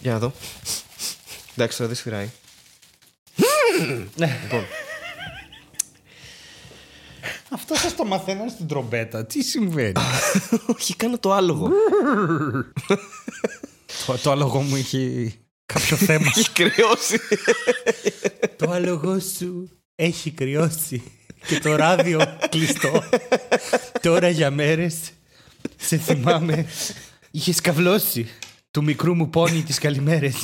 Για να δω. Εντάξει, τώρα δεν σφυράει. λοιπόν, Αυτό σας το μαθαίνω στην τρομπέτα. Τι συμβαίνει; όχι, κάνω το άλογο. το, το άλογο μου έχει κάποιο θέμα. Έχει κρυώσει. το άλογο σου έχει κρυώσει. Και το ράδιο κλειστό. Τώρα για μέρες σε θυμάμαι. Είχες καυλώσει του μικρού μου πόνι τις καλημέρες.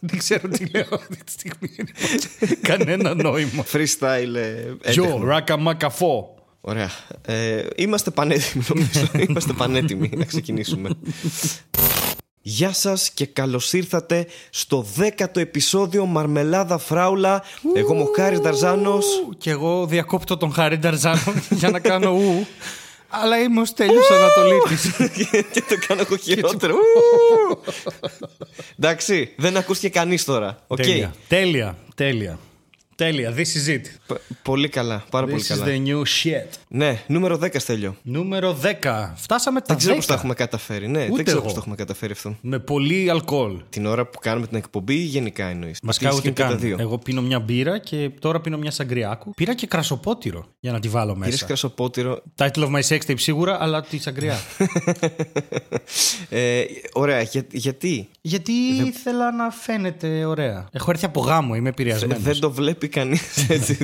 Δεν ξέρω τι λέω αυτή τη στιγμή. Κανένα νόημα. Freestyle. ε, Yo, έντεχνο. ράκα μακαφό. Ωραία. Ε, είμαστε πανέτοιμοι, νομίζω. είμαστε πανέτοιμοι να ξεκινήσουμε. Γεια σας και καλώς ήρθατε στο δέκατο επεισόδιο Μαρμελάδα Φράουλα. Εγώ είμαι ο Χάρης Δαρζάνος. Και εγώ διακόπτω τον Χάρη Νταρζάνο για να κάνω ου. Αλλά είμαι ο Στέλιος Ανατολίτης. και το κάνω εγώ χειρότερο. Εντάξει, δεν ακούστηκε κανείς τώρα. Οκ. Τέλεια. Τέλεια. Τέλεια. Τέλεια. This is it. Π- Πολύ καλά, πάρα πολύ This is καλά. the new shit. Ναι, νούμερο 10 Στέλιο. Νούμερο 10. Φτάσαμε τα Δεν ξέρω 10. πώς το έχουμε καταφέρει. Ναι, Ούτε δεν ξέρω εγώ. πώς το έχουμε καταφέρει αυτό. Με πολύ αλκοόλ. Την ώρα που κάνουμε την εκπομπή, γενικά εννοείς. Μας κάω ούτε καν. Εγώ πίνω μια μπύρα και τώρα πίνω μια σαγκριάκου. Πήρα και κρασοπότηρο για να τη βάλω Πήρες μέσα. κρασοπότηρο. Title of my sex tape σίγουρα, αλλά τη σαγκριά. Ε, ωραία, για- γιατί; Γιατί ήθελα να φαίνεται ωραία. Έχω έρθει από γάμο, είμαι επηρεασμένος. δεν το βλέπει κανείς έτσι.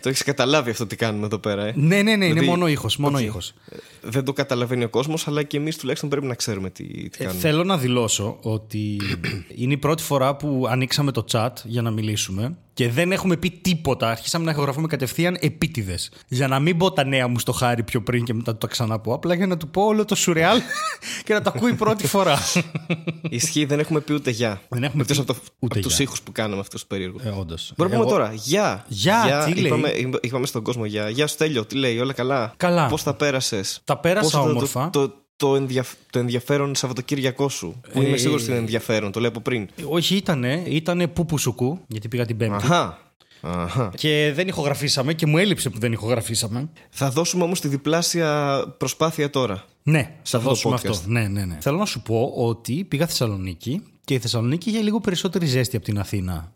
το έχεις καταλάβει αυτό τι κάνουμε εδώ πέρα. Ε. Ναι, ναι, ναι, είναι Δηλαδή, μόνο ήχος. Μόνο οκ. ήχος. Ε, Δεν το καταλαβαίνει ο κόσμος, αλλά και εμείς τουλάχιστον πρέπει να ξέρουμε τι, τι Ε, κάνουμε. θέλω να δηλώσω ότι είναι η πρώτη φορά που ανοίξαμε το chat για να μιλήσουμε και δεν έχουμε πει τίποτα. Αρχίσαμε να ηχογραφούμε κατευθείαν επίτηδες. Για να μην πω τα νέα μου στο Χάρη πιο πριν και μετά το τα ξαναπώ. Απλά για να του πω όλο το σουρεάλ και να το ακούει πρώτη φορά. Ισχύει, δεν έχουμε πει ούτε γεια. Δεν έχουμε Εκτός πει από, το, ούτε από τους γεια. ήχους που κάναμε αυτούς τους περίεργους. ε, Όντως. Μπορούμε να πούμε τώρα. Γεια. Γεια, τι λέει; είπαμε, είπα- είπαμε στον κόσμο γεια. Γεια, Στέλιο, τι λέει, όλα καλά; Καλά. Πώς τα πέρασες; Τα πέρασα όμορφα. Το, το, το, ενδιαφ- το ενδιαφέρον Σαββατοκύριακό σου. Που Ε, είμαι σίγουρος ότι είναι ενδιαφέρον, το λέω από πριν. Όχι, ήτανε, ήτανε πουπουσουκού, γιατί πήγα την Πέμπτη. Αχα. Αχα. Και δεν ηχογραφήσαμε και μου έλειψε που δεν ηχογραφήσαμε. Θα δώσουμε όμως τη διπλάσια προσπάθεια τώρα. Ναι, θα αυτό το δώσουμε podcast. αυτό. Ναι, ναι, ναι. Θέλω να σου πω ότι πήγα Θεσσαλονίκη και η Θεσσαλονίκη είχε λίγο περισσότερη ζέστη από την Αθήνα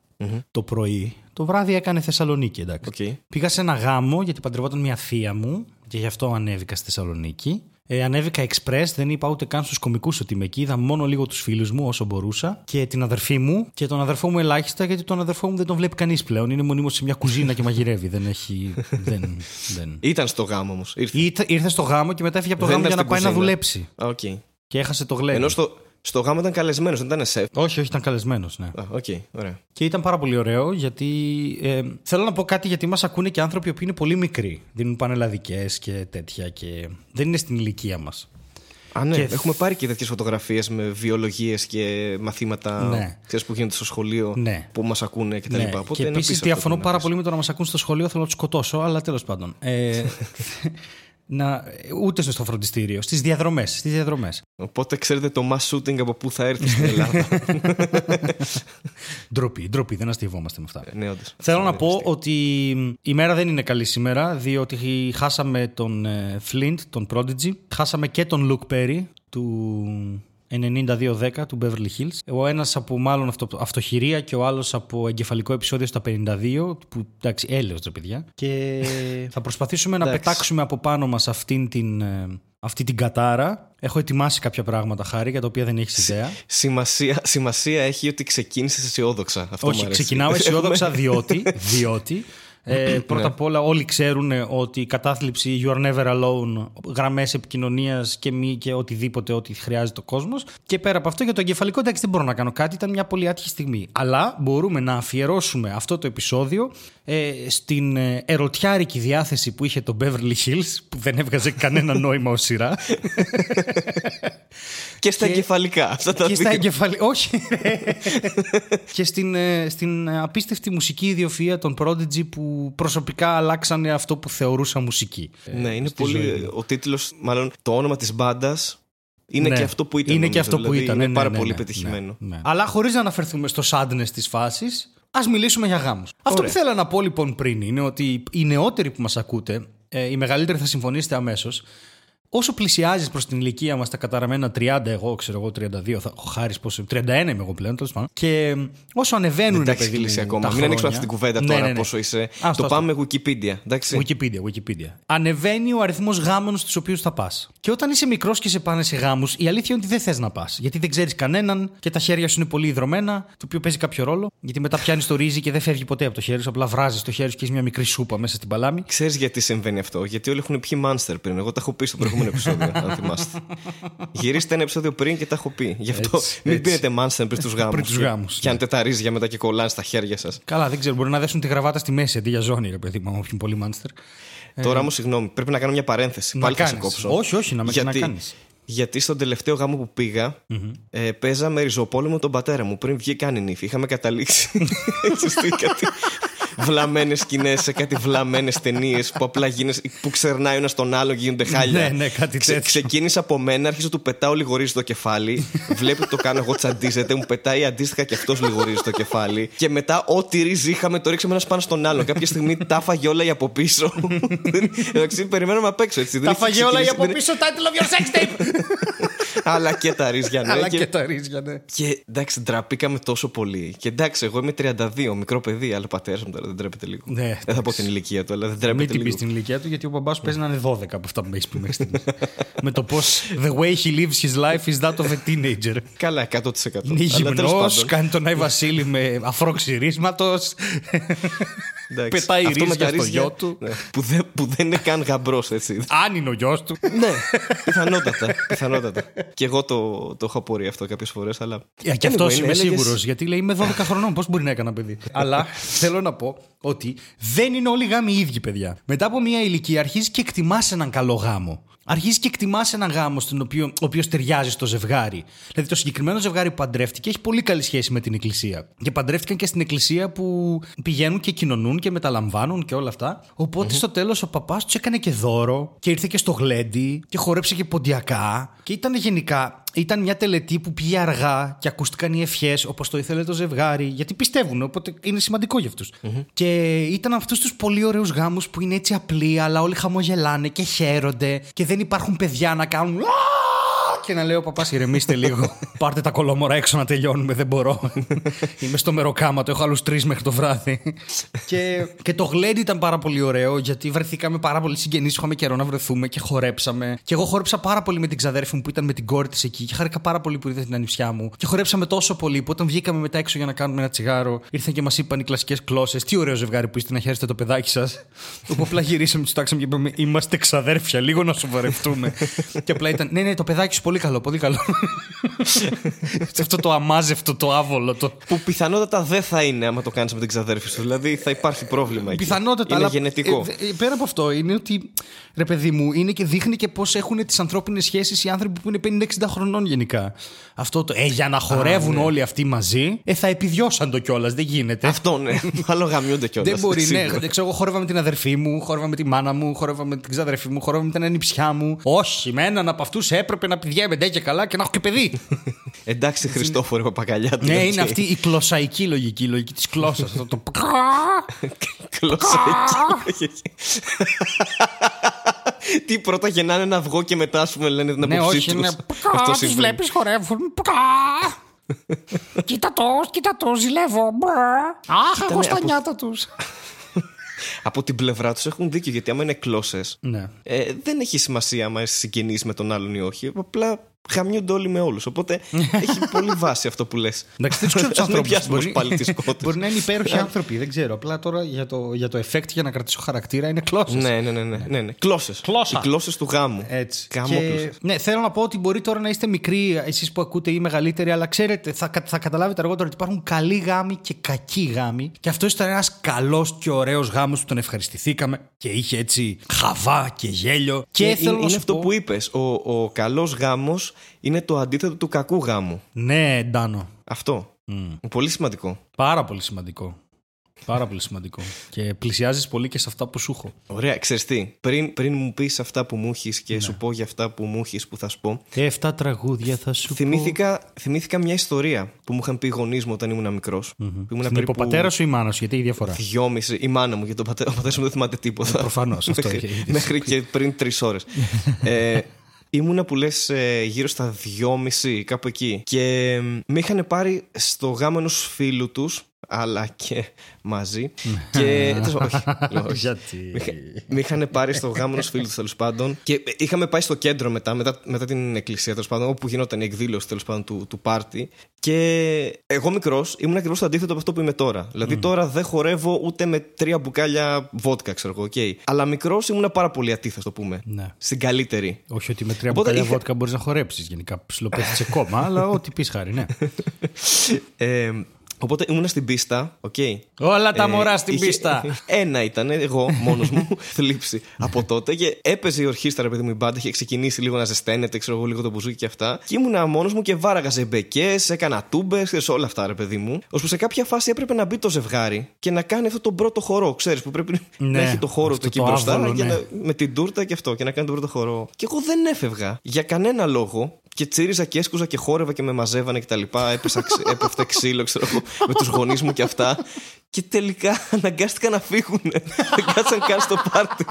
το πρωί. Το βράδυ έκανε Θεσσαλονίκη, εντάξει. Οκ. Πήγα σε ένα γάμο γιατί παντρευόταν μια θεία μου και γι' αυτό ανέβηκα στη Θεσσαλονίκη. Ε, ανέβηκα express, δεν είπα ούτε καν στους κωμικούς ότι είμαι εκεί. Είδα μόνο λίγο τους φίλους μου όσο μπορούσα και την αδερφή μου και τον αδερφό μου ελάχιστα γιατί τον αδερφό μου δεν τον βλέπει κανείς πλέον. Είναι μονίμως σε μια κουζίνα και μαγειρεύει. δεν έχει. δεν, δεν. Ήταν στο γάμο όμως. Ήρθε. Ήρθε, ήρθε στο γάμο και μετά έφυγε από το Δεν γάμο για ήταν να στην πάει να κουζίνα. δουλέψει. Α, οκ. Και έχασε το γλέντι. Ενώ στο, στο γάμο ήταν καλεσμένος, δεν ήταν σεφ. Όχι, όχι, ήταν καλεσμένος, ναι. Α, οκ, ωραία. Και ήταν πάρα πολύ ωραίο γιατί. Ε, θέλω να πω κάτι γιατί μας ακούνε και άνθρωποι που είναι πολύ μικροί. Δίνουν πανελλαδικές και τέτοια και δεν είναι στην ηλικία μας. Α, ναι, Και- έχουμε πάρει και τέτοιες φωτογραφίες με βιολογίες και μαθήματα Ναι. ξέρεις, που γίνονται στο σχολείο Ναι. που μας ακούνε κτλ. Ναι. Οπότε Και είναι επίσης απίστευτο διαφωνώ που να πάρα πεις. πολύ με το να μας ακούν στο σχολείο. Θέλω να τους σκοτώσω, αλλά τέλος πάντων. Ε, να, ούτε στο φροντιστήριο, στις διαδρομές. Στις διαδρομές. Οπότε ξέρετε το mass shooting από πού θα έρθει στην Ελλάδα. Ντροπή, ντροπή, δεν αστειευόμαστε με αυτά. ναι, όντως. Θέλω να πω ότι η μέρα δεν είναι καλή σήμερα, διότι χάσαμε τον ε, Flint, τον Prodigy, χάσαμε και τον Luke Perry του 92-10 του Beverly Hills. Ο ένας από μάλλον αυτο, αυτοχειρία και ο άλλος από εγκεφαλικό επεισόδιο στα 52, που εντάξει, έλεος ρε παιδιά. Και θα προσπαθήσουμε να Εντάξει. πετάξουμε από πάνω μας αυτήν την, ε, αυτή την κατάρα. Έχω ετοιμάσει κάποια πράγματα, Χάρη, για τα οποία δεν έχεις ιδέα. Σημασία, σημασία έχει ότι ξεκίνησες αισιόδοξα. Αυτό μου Όχι, αρέσει. ξεκινάω αισιόδοξα διότι, διότι ε, πρώτα Ναι. απ' όλα όλοι ξέρουν ότι η κατάθλιψη You are never alone, γραμμές επικοινωνίας και, μη, και οτιδήποτε ό,τι χρειάζεται ο κόσμος. Και πέρα από αυτό για το εγκεφαλικό εντάξει δεν μπορώ να κάνω κάτι, ήταν μια πολύ άτυχη στιγμή. Αλλά μπορούμε να αφιερώσουμε αυτό το επεισόδιο ε, στην ε, ερωτιάρικη διάθεση που είχε το Beverly Hills που δεν έβγαζε κανένα νόημα ως σειρά. Και στα εγκεφαλικά. Αυτά τα και στα δύο. εγκεφαλικά. Όχι. και στην, ε, στην απίστευτη μουσική ιδιοφυα των Prodigy που προσωπικά αλλάξανε αυτό που θεωρούσα μουσική. Ναι, είναι στη ζωή πολύ. μου. Ο τίτλος, μάλλον το όνομα της μπάντας είναι Ναι. και αυτό που ήταν. Είναι και νομίζω, αυτό που δηλαδή ήταν. Είναι ναι, πάρα ναι, πολύ ναι, πετυχημένο. ναι, ναι. Αλλά χωρίς να αναφερθούμε στο sadness της φάσης, ας μιλήσουμε για γάμους. Αυτό που Ωραία. θέλω να πω λοιπόν πριν είναι ότι οι νεότεροι που μας ακούτε ε, οι μεγαλύτεροι θα συμφωνήσετε αμέσως. Όσο πλησιάζεις προς την ηλικία μας, τα καταραμένα 30, εγώ ξέρω εγώ 32, θα, ο Χάρης πόσο. 31 είμαι εγώ πλέον, τέλος πάντων. Και όσο ανεβαίνουν. Δεν τα έχει κλείσει ακόμα. Μην ανοίξουμε αυτή την κουβέντα τώρα ναι, ναι, ναι. πόσο είσαι. Ας το το πάμε Wikipedia. Εντάξει. Wikipedia, Wikipedia. Ανεβαίνει ο αριθμός γάμων στους οποίους θα πας. Και όταν είσαι μικρός και σε πάνε σε γάμους, η αλήθεια είναι ότι δεν θες να πας. Γιατί δεν ξέρεις κανέναν και τα χέρια σου είναι πολύ ιδρωμένα, το οποίο παίζει κάποιο ρόλο. Γιατί μετά πιάνεις το ρύζι και δεν φεύγει ποτέ από το χέρι σου. Απλά βράζεις το χέρι σου και έχεις μια μικρή σούπα μέσα στην παλάμη. Ξέρεις γιατί συμβαίνει αυτό. Γιατί όλοι έχουν πιει Monster πριν. Εγώ τα έχω πει στο προηγούμενο επεισόδιο, αν θυμάστε. Γυρίστε ένα επεισόδιο πριν και τα έχω πει. Γι' αυτό Έτσι, μην έτσι. πίνετε Monster πριν τους γάμους. Πριν τους γάμους, Πιάνετε τα ρύζια μετά και κολλάνε στα χέρια σας. Καλά, δεν ξέρω, μπορεί να δέσουν τη γραβάτα στη μέση αντί για ζώνη, ρε παιδί μου, άμα πιούν πολύ μάνστερ. Τώρα όμως, συγγνώμη, πρέπει να κάνω μια παρένθεση. Να Πάλι θα σε κάνεις. κόψω. Όχι, όχι, να με γιατί, να κάνεις. γιατί στον τελευταίο γάμο που πήγα, ε, παίζαμε ριζοπόλεμο τον πατέρα μου πριν βγει καν η νύφη. Είχαμε καταλήξει έτσι, σε κάτι βλαμμένες σκηνές, σε κάτι βλαμμένες ταινίες που απλά γίνεσαι, που ξερνάει ο ένας τον άλλο και γίνονται χάλια. Ναι, ναι, κάτι τέτοιο. ξεκίνησα από μένα, άρχισε του πετάω λιγορίζει το κεφάλι. Βλέπει ότι το κάνω εγώ, τσαντίζεται, μου πετάει αντίστοιχα και αυτός λιγορίζει το κεφάλι. Και μετά, ό,τι ρύζι είχαμε, το ρίξαμε ένας πάνω στον άλλο. Κάποια στιγμή τα φάγε όλα οι από πίσω. Εντάξει, περιμέναμε απ' έξω έτσι. Τα φαγε όλα για από πίσω, title of your sex tape! Αλλά και τα ρύζια, ναι. Αλλά και- και τα ρίζια, ναι. Και εντάξει, ντραπήκαμε τόσο πολύ. Και εντάξει, εγώ είμαι 32, μικρό παιδί, αλλά ο πατέρας μου τώρα δεν τρέπεται λίγο. Ναι, δεν θα πω εντάξει. την ηλικία του, αλλά δεν Μην τρέπεται την πεις λίγο. στην ηλικία του, γιατί ο μπαμπάς σου παίζει να είναι 12 από αυτά που με έχεις πει μέχρι στιγμής. Με το πώς the way he lives his life is that of a teenager. Καλά, 100%. Είναι Αλλά τέλος γυμνός, πάντων, κάνει τον Άι Βασίλη με αφρό ξυρίσματο. εντάξει, πετάει αυτό με ρύζια τα στο ρύζια, γιο του. ναι, που, δεν, που δεν είναι καν γαμπρός, έτσι. Αν είναι ο γιος του. ναι, πιθανότατα. Πιθανότατα. και εγώ το, το έχω απορεί αυτό κάποιες φορές, αλλά. Ε, Και αυτός Anyway, είμαι ναι, έλεγες- σίγουρος. Γιατί λέει είμαι 12 χρονών. Πώς μπορεί να έκανα παιδί. Αλλά θέλω να πω ότι δεν είναι όλοι γάμοι οι ίδιοι, παιδιά. Μετά από μια ηλικία αρχίζεις και εκτιμάς έναν καλό γάμο. Αρχίζεις και εκτιμάς έναν γάμο στον οποίο, ο οποίος ταιριάζει στο ζευγάρι. Δηλαδή, το συγκεκριμένο ζευγάρι που παντρεύτηκε έχει πολύ καλή σχέση με την εκκλησία. Και παντρεύτηκαν και στην εκκλησία που πηγαίνουν και κοινωνούν και μεταλαμβάνουν και όλα αυτά. Οπότε στο τέλος ο παπάς τους έκανε και δώρο και ήρθε και στο γλέντι και χορέψε και ποντιακά. Και ήταν γενικά ήταν μια τελετή που πήγε αργά και ακούστηκαν οι ευχές όπως το ήθελε το ζευγάρι. Γιατί πιστεύουν, οπότε είναι σημαντικό για αυτου Και ήταν αυτούς τους πολύ ωραίους γάμους που είναι έτσι απλοί, αλλά όλοι χαμογελάνε και χαίρονται και δεν υπάρχουν παιδιά να κάνουν. «Α!» Και να λέω, Παπάς, ηρεμήστε λίγο. Πάρτε τα κολόμορα έξω να τελειώνουμε. Δεν μπορώ. Είμαι στο μεροκάματο, έχω άλλους τρεις μέχρι το βράδυ. και, και το γλέντι ήταν πάρα πολύ ωραίο, γιατί βρεθήκαμε πάρα πολύ συγγενείς. Είχαμε καιρό να βρεθούμε και χορέψαμε. Και εγώ χόρεψα πάρα πολύ με την ξαδέρφη μου που ήταν με την κόρη της εκεί. Και χάρηκα πάρα πολύ που ήρθε την ανιψιά μου. Και χορέψαμε τόσο πολύ που όταν βγήκαμε μετά έξω για να κάνουμε ένα τσιγάρο, ήρθαν και μας είπαν οι κλασικές κλώσσε. Τι ωραίο ζευγάρι που είστε να χαίρεστε το παιδάκι σας. Όπου απλά γυρίσαμε, τους τάξαμε και είπαμε Είμαστε ξαδέρφια, λίγο να σοβαρευτούμε. και απλά ήταν Ναι, ναι, το παιδάκι σου πολύ καλό, πολύ καλό. Σε αυτό το αμάζευτο, το άβολο. Το... Που πιθανότατα δεν θα είναι άμα το κάνεις με την ξαδέρφη σου. Δηλαδή θα υπάρχει πρόβλημα εκεί. Πιθανότατα, Είναι αλλά γενετικό. ε, ε, πέρα από αυτό, είναι ότι ρε παιδί μου, είναι και δείχνει και πώς έχουν τις ανθρώπινες σχέσεις οι άνθρωποι που είναι 50-60 χρονών γενικά. Αυτό το. Ε, για να χορεύουν ναι. όλοι αυτοί μαζί, ε, θα επιδιώσαν το κιόλας. Δεν γίνεται. Αυτό ναι. Μάλλον γαμιούνται κιόλας. Δεν μπορεί, ναι. Δεν ξέρω, εγώ χόρευα με την αδερφή μου, χόρευα με τη μάνα μου, χόρευα με την ξαδερφή μου, χόρευα με την ανιψιά μου. Όχι, με έναν από αυτούς έπρεπε να πηγαίνουμε ντε και καλά και να έχω και παιδί. Εντάξει, Χριστόφορε Παπακαλιά. ναι, είναι αυτή η κλωσαϊκή λογική, η λογική της γλώσσας. Αυτό το. Κλωσσάκι. Τι πρώτα γεννάνε ένα αυγό και μετά, ας πούμε, λένε την Ναι, απόψη όχι, τους. είναι. Αυτό Του συμβαίνει. βλέπεις, χορεύουν. Κοίτα το, κοίτα το, ζηλεύω. Αχ, έχω στα από- νιάτα τους. Από την πλευρά τους έχουν δίκιο γιατί άμα είναι κλώσσε. Ναι. Ε, δεν έχει σημασία άμα είσαι συγγενής με τον άλλον ή όχι. Απλά χαμιούνται όλοι με όλους. Οπότε έχει πολύ βάση αυτό που λες. Εντάξει, δεν ξέρω τους Ας μην ανθρώπους. πιάσουμε ως πάλι τις κότες. Μπορεί να είναι υπέροχοι άνθρωποι, δεν ξέρω. Απλά τώρα για το, για το effect για να κρατήσω χαρακτήρα είναι κλώσσε. Ναι, ναι, ναι. ναι, ναι, ναι. Κλώσσε. Κλώσσα. Οι κλώσσε του γάμου. Έτσι. Γάμο Και, κλώσσες. ναι, θέλω να πω ότι μπορεί τώρα να είστε μικροί, εσείς που ακούτε ή μεγαλύτεροι, αλλά ξέρετε, θα, κα- θα καταλάβετε αργότερα ότι υπάρχουν καλοί γάμοι και κακοί γάμοι. Και αυτός ήταν ένας καλός και ωραίος γάμος που τον ευχαριστηθήκαμε και είχε έτσι χαβά και γέλιο. Και, Και θέλω είναι, να είναι σου αυτό πω- που είπες. Ο, ο καλός γάμος είναι το αντίθετο του κακού γάμου. Ναι, Ντάνο. Αυτό. Πολύ σημαντικό. Πάρα πολύ σημαντικό. Πάρα πολύ σημαντικό. Και πλησιάζεις πολύ και σε αυτά που σου έχω. Ωραία, ξέρεις τι. Πριν, πριν μου πεις αυτά που μου έχεις και σου πω για αυτά που μου έχεις που θα σου πω. Εφτά τραγούδια θα σου Θυμήθηκα, θυμήθηκα μια ιστορία που μου είχαν πει οι γονείς μου όταν ήμουν μικρός. πω. Στην υποπατέρας σου ή μάνα σου, γιατί η διαφορά; Δυόμιση, η μάνα μου, γιατί ο πατέρα, ο πατέρας μου δεν θυμάται τίποτα. Προφανώς, αυτό μέχρι, είχε ήδη. μέχρι και πριν τρεις ώρες. ε, ήμουνα που λες γύρω στα δυόμιση, κάπου εκεί. Και ε, με είχαν πάρει στο γάμο ενός φίλου τους, αλλά και μαζί. και. τέλος πάντων, όχι, λέω, όχι. Γιατί; Με είχα- Με είχαν πάρει στο γάμο ενός φίλου τους τέλος πάντων. Και είχαμε πάει στο κέντρο μετά, μετά, μετά την εκκλησία τέλος πάντων, όπου γινόταν η εκδήλωση τέλος πάντων του, του πάρτι. Και εγώ μικρός ήμουν ακριβώς το αντίθετο από αυτό που είμαι τώρα. Δηλαδή τώρα δεν χορεύω ούτε με τρία μπουκάλια βότκα, ξέρω εγώ. οκ. Αλλά μικρός ήμουν πάρα πολύ ατίθασο, το πούμε. Ναι. Στην καλύτερη. Όχι ότι με τρία Οπότε μπουκάλια είχα- βότκα μπορείς να χορέψεις. Γενικά ψιλοπέφτει σε κώμα, αλλά ό,τι πεις χάρη, ναι. Ε, οπότε ήμουν στην πίστα, οκ. Όλα τα Ε, μωρά στην είχε- πίστα. Ένα ήταν, εγώ μόνος μου, θλίψη από τότε. Και έπαιζε η ορχήστρα, ρε παιδί μου, η μπάντα. Είχε ξεκινήσει λίγο να ζεσταίνεται, ξέρω εγώ, λίγο το μπουζούκι και αυτά. Και ήμουνα μόνος μου και βάραγα ζεϊμπεκιές, έκανα τούμπες, όλα αυτά, ρε παιδί μου. Ώσπου σε κάποια φάση έπρεπε να μπει το ζευγάρι και να κάνει αυτό τον πρώτο χορό, ξέρεις, που πρέπει Ναι, να έχει το χώρο αυτό του εκεί το μπροστά. άβολο, για ναι. να- με την τούρτα και αυτό, και να κάνει τον πρώτο χορό. Και εγώ δεν έφευγα για κανένα λόγο. Και τσίριζα και έσκουζα και χόρευα και με μαζεύανε και τα λοιπά. Έπεσα, ξε- έπεφτε ξύλο, ξέρω εγώ, με τους γονείς μου και αυτά. Και τελικά αναγκάστηκαν να φύγουν. Δεν κάτσαν καν στο πάρτι.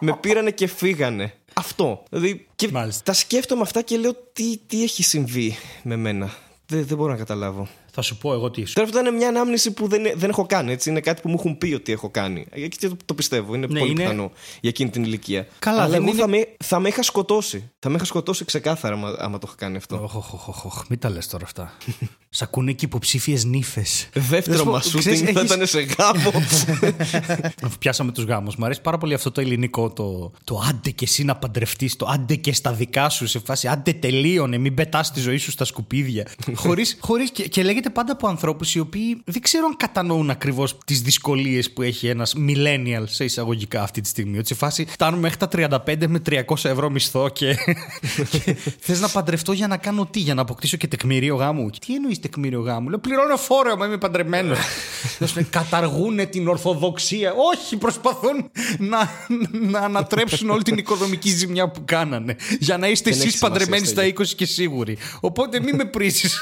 Με πήρανε και φύγανε. Αυτό. Δηλαδή, και Μάλιστα. τα σκέφτομαι αυτά και λέω τι, τι έχει συμβεί με μένα; Δεν, δεν μπορώ να καταλάβω. Θα σου πω εγώ τι σου. Τώρα αυτό είναι μια ανάμνηση που δεν, δεν έχω κάνει. Έτσι. Είναι κάτι που μου έχουν πει ότι έχω κάνει. Ε, Και το, το πιστεύω. Είναι Ναι, πολύ είναι- πιθανό για εκείνη την ηλικία. Καλά, Αλλά δεν εγώ είναι- θα, με, θα με είχα σκοτώσει. Θα με είχα σκοτώσει ξεκάθαρα άμα, άμα το είχα κάνει αυτό. Οχ, οχ, οχ, οχ, μην τα λες τώρα αυτά. Σ' ακούνε και υποψήφιες νύφες. Δεύτερο μα shooting θα ήταν σε γάμο. Αφού πιάσαμε τους γάμους. Μου αρέσει πάρα πολύ αυτό το ελληνικό. Το, το άντε και εσύ να παντρευτείς. Το άντε και στα δικά σου. Σε φάση άντε τελείωνε. Μην πετάς τη ζωή σου στα σκουπίδια. χωρίς, χωρίς, και, και λέγεται πάντα από ανθρώπους οι οποίοι δεν ξέρω αν κατανοούν ακριβώς τις δυσκολίες που έχει ένας millennial σε εισαγωγικά αυτή τη στιγμή. Ότι σε φάση φτάνουμε μέχρι τα 35 με 300 ευρώ μισθό και, και θες να παντρευτώ για να κάνω τι, για να αποκτήσω και τεκμήριο γάμου. Τι εννοείς τεκμήριο γάμου. Λέω πληρώνω φόρο, μα είμαι παντρεμένος. Καταργούν την Ορθοδοξία. Όχι, προσπαθούν να, να ανατρέψουν όλη την οικονομική ζημιά που κάνανε. Για να είστε Δεν έχει εσείς σημασία, παντρεμένοι στα Στέλιο. 20 και σίγουροι. Οπότε μην με πρίσει.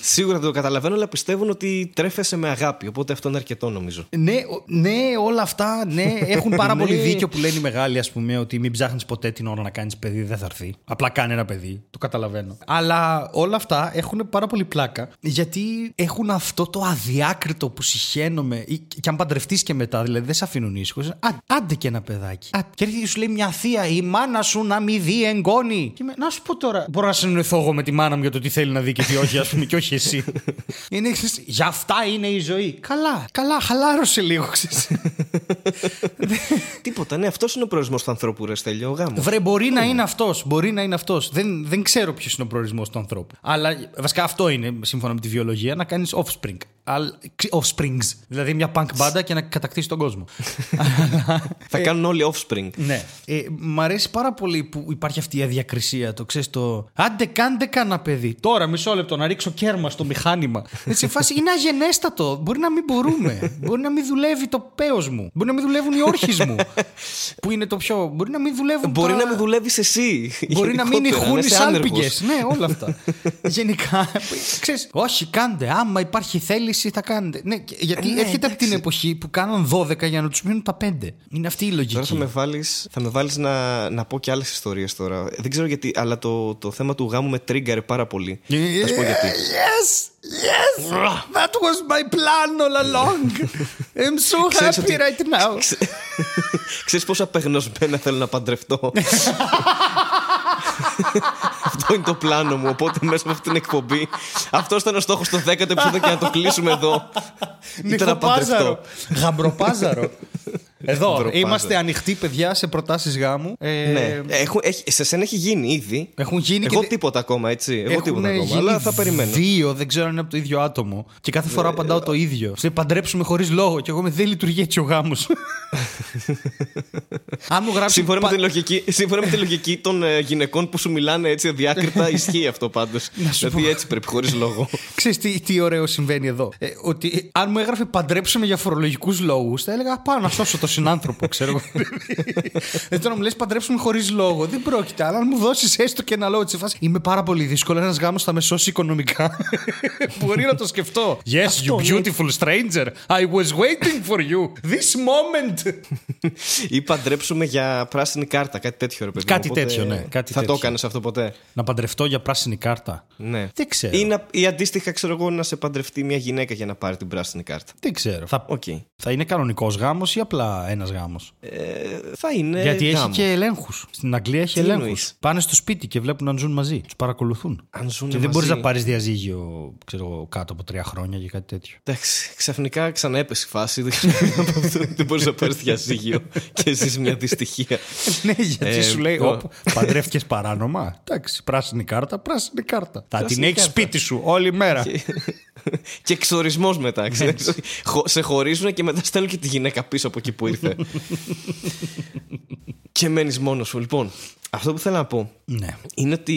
Σίγουρα δεν το καταλαβαίνω, αλλά πιστεύουν ότι τρέφεσαι με αγάπη. Οπότε αυτό είναι αρκετό νομίζω. ναι, ο- ναι, όλα αυτά ναι, έχουν πάρα Ναι. πολύ δίκιο που λένε οι μεγάλοι, ας πούμε, ότι μην ψάχνεις ποτέ την ώρα να κάνεις παιδί, δεν θα έρθει. Απλά κάνει ένα παιδί. Το καταλαβαίνω. Αλλά όλα αυτά έχουν πάρα πολύ πλάκα γιατί έχουν αυτό το αδιάκριτο που συχαίνομαι. ή- Και αν παντρευτείς και μετά, δηλαδή δεν σε αφήνουν ήσυχος. Άντε και ένα παιδάκι. Α, και έρχεται και σου λέει μια θεία, η μάνα σου να μην δει εγγόνη. Και με, να σου πω τώρα, μπορώ να συνοηθώ εγώ με τη μάνα μου για το τι θέλει να δει και τι όχι, ας πούμε, και όχι εσύ. είναι, ξέρεις, για αυτά είναι η ζωή. Καλά, καλά, χαλάρωσε λίγο, ξέρεις. Τίποτα, ναι, αυτός είναι ο προορισμός του ανθρώπου, ρε Στέλιο, ο γάμος. Βρε, μπορεί να είναι αυτός. Μπορεί να είναι αυτός. Δεν, δεν ξέρω ποιος είναι ο προορισμός του ανθρώπου. Αλλά βασικά αυτό είναι, σύμφωνα με τη βιολογία, να κάνεις offspring. Αλλά- Offsprings. Δηλαδή μια punk μπάντα και να κατακτήσει τον κόσμο. Θα κάνουν όλοι offspring. ναι. Ε, μ' αρέσει πάρα πολύ που υπάρχει αυτή η αδιακρισία. Το ξέρεις το. Άντε, κάντε κανένα παιδί. Τώρα, μισό λεπτό, να ρίξω κέρμα στο μηχάνημα. Έτσι, σε φάση είναι αγενέστατο. Μπορεί να μην μπορούμε. Μπορεί να μην δουλεύει το πέος μου. Μπορεί να μην δουλεύουν οι όρχες μου. που είναι το πιο. Μπορεί να μην δουλεύουν. Μπορεί τα- να μην δουλεύεις εσύ. Μπορεί να μην γενικότερα, ηχούν οι είσαι άνεργος. σάλπιγγες. Ναι, όλα αυτά. Γενικά, ξέρεις, όχι, κάντε. Άμα υπάρχει θέληση, θα κάνετε. Ναι, και- γιατί Ναι, έρχεται από την εντάξει. εποχή που κάναν 12 για να τους μείνουν τα 5. Είναι αυτή η Τώρα θα λογική. με βάλεις, θα με βάλεις να, να πω και άλλες ιστορίες τώρα. Δεν ξέρω γιατί, αλλά το, το θέμα του γάμου με τρίγκαρε πάρα πολύ. Θα σου πω γιατί. Yes, yes, that was my plan all along. I'm so Ξέρεις happy ότι- right now. Ξέρεις πόσα απεγνωσμένα θέλω να παντρευτώ. Αυτό είναι το πλάνο μου. Οπότε μέσα από αυτή την εκπομπή. Αυτός ήταν ο στόχος στο 10ο επεισόδιο και να το κλείσουμε εδώ. Ήταν να Νυχοπάζαρο. παντρευτώ. Γαμπροπάζαρο. Εδώ Ντροπάζω. είμαστε ανοιχτοί, παιδιά, σε προτάσεις γάμου. Ε, Ναι. Έχουν, έχει, σε σένα έχει γίνει ήδη. Έχουν γίνει Εγώ και. τίποτα ακόμα, έτσι. Εγώ Έχουν τίποτα ακόμα. γίνει Αλλά θα περιμένω. Δύο, δεν ξέρω αν είναι από το ίδιο άτομο. Και κάθε φορά απαντάω το ίδιο. Σε παντρέψουμε χωρίς λόγο. Και εγώ με δεν λειτουργεί έτσι ο γάμος. αν μου γράψει. Σύμφωνα, πα- με τη λογική, σύμφωνα με τη λογική των ε, γυναικών που σου μιλάνε έτσι αδιάκριτα, ισχύει αυτό πάντως. Δηλαδή έτσι πρέπει, χωρίς λόγο. Ξέρεις τι, τι ωραίο συμβαίνει εδώ. Ε, ότι ε, αν μου έγραφε παντρέψουμε για φορολογικούς λόγους, θα έλεγα πάω να σώσω τον συνάνθρωπο, ξέρω εγώ. ε, τώρα μου λες παντρέψουμε χωρίς λόγο. Δεν πρόκειται. Αλλά αν μου δώσεις έστω και ένα λόγο της φάση. Είμαι πάρα πολύ δύσκολο. Ένας γάμος θα με σώσει οικονομικά. Μπορεί να το σκεφτώ. Yes, you Αυτό, ναι. beautiful stranger. I was waiting for you. This moment. Ή παντρέψουμε για πράσινη κάρτα, κάτι τέτοιο ρε παιδί. μου. Κάτι Οπότε τέτοιο, ναι, κάτι θα τέτοιο. το έκανες αυτό ποτέ. να παντρευτώ για πράσινη κάρτα; Ναι. Δεν ξέρω. Ή, να, ή αντίστοιχα, ξέρω εγώ, να σε παντρευτεί μια γυναίκα για να πάρει την πράσινη κάρτα. Δεν ξέρω. Θα, Οκ. θα είναι κανονικός γάμος ή απλά ένας γάμος. Ε, θα είναι. Γιατί έχει γάμος. και ελέγχους. Στην Αγγλία έχει Τι ελέγχους. εννοείς; Πάνε στο σπίτι και βλέπουν αν ζουν μαζί. Τους παρακολουθούν. Αν ζουν Και δεν μαζί. μπορεί να πάρεις διαζύγιο ξέρω, εγώ, κάτω από τρία χρόνια και κάτι τέτοιο. Εντάξει, ξαφνικά ξαναέπεσε η φάση. Δεν, ξέρω, δεν μπορείς να πάρεις διαζύγιο και ζεις μια δυστυχία. ναι, γιατί Ε, σου λέει, το- Όπ, παντρεύτηκε παράνομα. Εντάξει, πράσινη κάρτα, πράσινη κάρτα. Θα την Πράσινη έχεις κάρτα. σπίτι σου όλη μέρα. Και εξορισμός μετά. ξέρεις. Χω- σε χωρίζουν και μετά στέλνουν και τη γυναίκα πίσω από εκεί που ήρθε. και μένεις μόνος σου. Λοιπόν, αυτό που θέλω να πω ναι. είναι ότι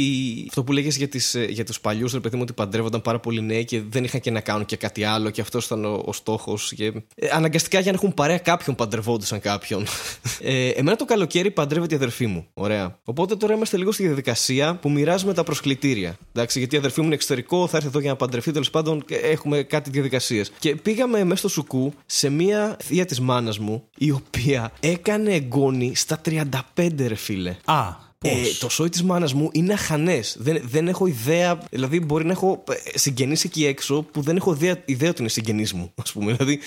αυτό που λέγες για, τις, ε, για τους παλιούς ρε παιδί μου ότι παντρεύονταν πάρα πολύ νέοι και δεν είχαν και να κάνουν και κάτι άλλο και αυτός ήταν ο, ο στόχος και, ε, αναγκαστικά για να έχουν παρέα κάποιον παντρευόντουσαν κάποιον ε, εμένα το καλοκαίρι παντρεύεται η αδερφή μου ωραία οπότε τώρα είμαστε λίγο στη διαδικασία που μοιράζουμε τα προσκλητήρια εντάξει, γιατί η αδερφή μου είναι εξωτερικό θα έρθει εδώ για να παντρευτεί τέλος πάντων και έχουμε κάτι διαδικασίες και πήγαμε μέσα στο σουκού σε μία θεία της μάνας μου η οποία έκανε εγγόνη στα 35 ρε φίλε Α, πώς; ε, το σόι της μάνας μου είναι αχανές. Δεν, δεν έχω ιδέα. Δηλαδή, μπορεί να έχω ε, συγγενείς εκεί έξω που δεν έχω ιδέα, ιδέα ότι είναι συγγενείς μου, ας πούμε. Δηλαδή,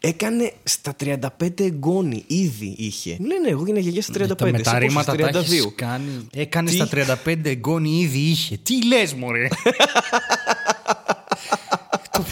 έκανε στα 35 εγγόνι, ήδη είχε. Μου λένε, εγώ γίνα γιαγιά στα 35. Ε, τα εσύ μεταρρήματα πόσο, τα στα 32. έχεις κάνει. Έκανε Τι; στα 35 εγγόνι ήδη είχε. Τι λες, Μωρέ;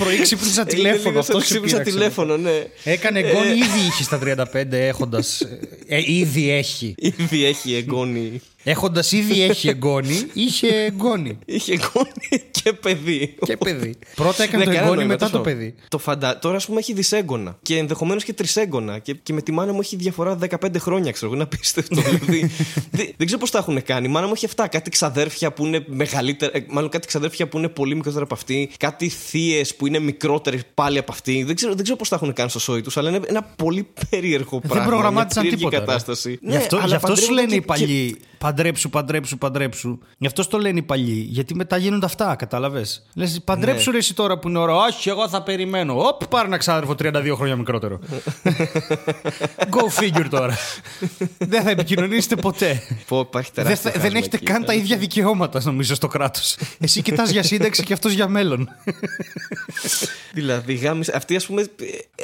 το πρωί ξύπνησα Είναι τηλέφωνο. λίγο σαν Αυτό το σε ξύπνησα πείραξε. τηλέφωνο, ναι. Έκανε εγγόνι ήδη είχε στα 35 έχοντας. Ε, ήδη έχει. Ήδη έχει εγγόνι. Έχοντας ήδη έχει εγγόνι, είχε εγγόνι. Είχε εγγόνι και παιδί. Και παιδί. Πρώτα έκανε Ναι, το κανένα εγγόνι, νόημα, μετά το τόσο. παιδί. Το φαντα... Τώρα, ας πούμε, έχει δυσέγγωνα. Και ενδεχομένως και τρισέγγωνα. Και, και με τη μάνα μου έχει διαφορά 15 χρόνια, ξέρω εγώ. Είναι απίστευτο. δηλαδή, δεν, δεν ξέρω πώς τα έχουν κάνει. Η μάνα μου έχει αυτά. Κάτι ξαδέρφια που είναι μεγαλύτερα. ε, Μάλλον κάτι ξαδέρφια που είναι πολύ μικρότερα από αυτή. Κάτι θείες που είναι μικρότερες πάλι από αυτή. Δεν ξέρω, δεν ξέρω πώς τα έχουν κάνει στο σόι τους, αλλά είναι ένα πολύ περίεργο πράγμα. Δεν προγραμμάτισαν μια περίεργη τίποτα. Ρε. κατάσταση. Γι' αυτό, αλλά γι αυτό σου παντρεύονται λένε και- οι παλιοί. Παντρέψου, παντρέψου, παντρέψου. Γι' αυτό το λένε οι παλιοί. Γιατί μετά γίνονται αυτά, κατάλαβες. Λες, παντρέψου Ναι. ρε εσύ τώρα που είναι ώρα. Όχι, εγώ θα περιμένω. Όπ, πάρε ένα ξάδερφο 32 χρόνια μικρότερο. Go figure τώρα. δεν θα επικοινωνήσετε ποτέ. Και... Πω, υπάρχει δεν, τεράστιο θα- δεν χάσμα έχετε εκεί. καν τα ίδια δικαιώματα, νομίζω, στο κράτος. Εσύ κοιτάς για σύνταξη και αυτός για μέλλον. Δηλαδή, γάμισε. Αυτή, ας πούμε, ε,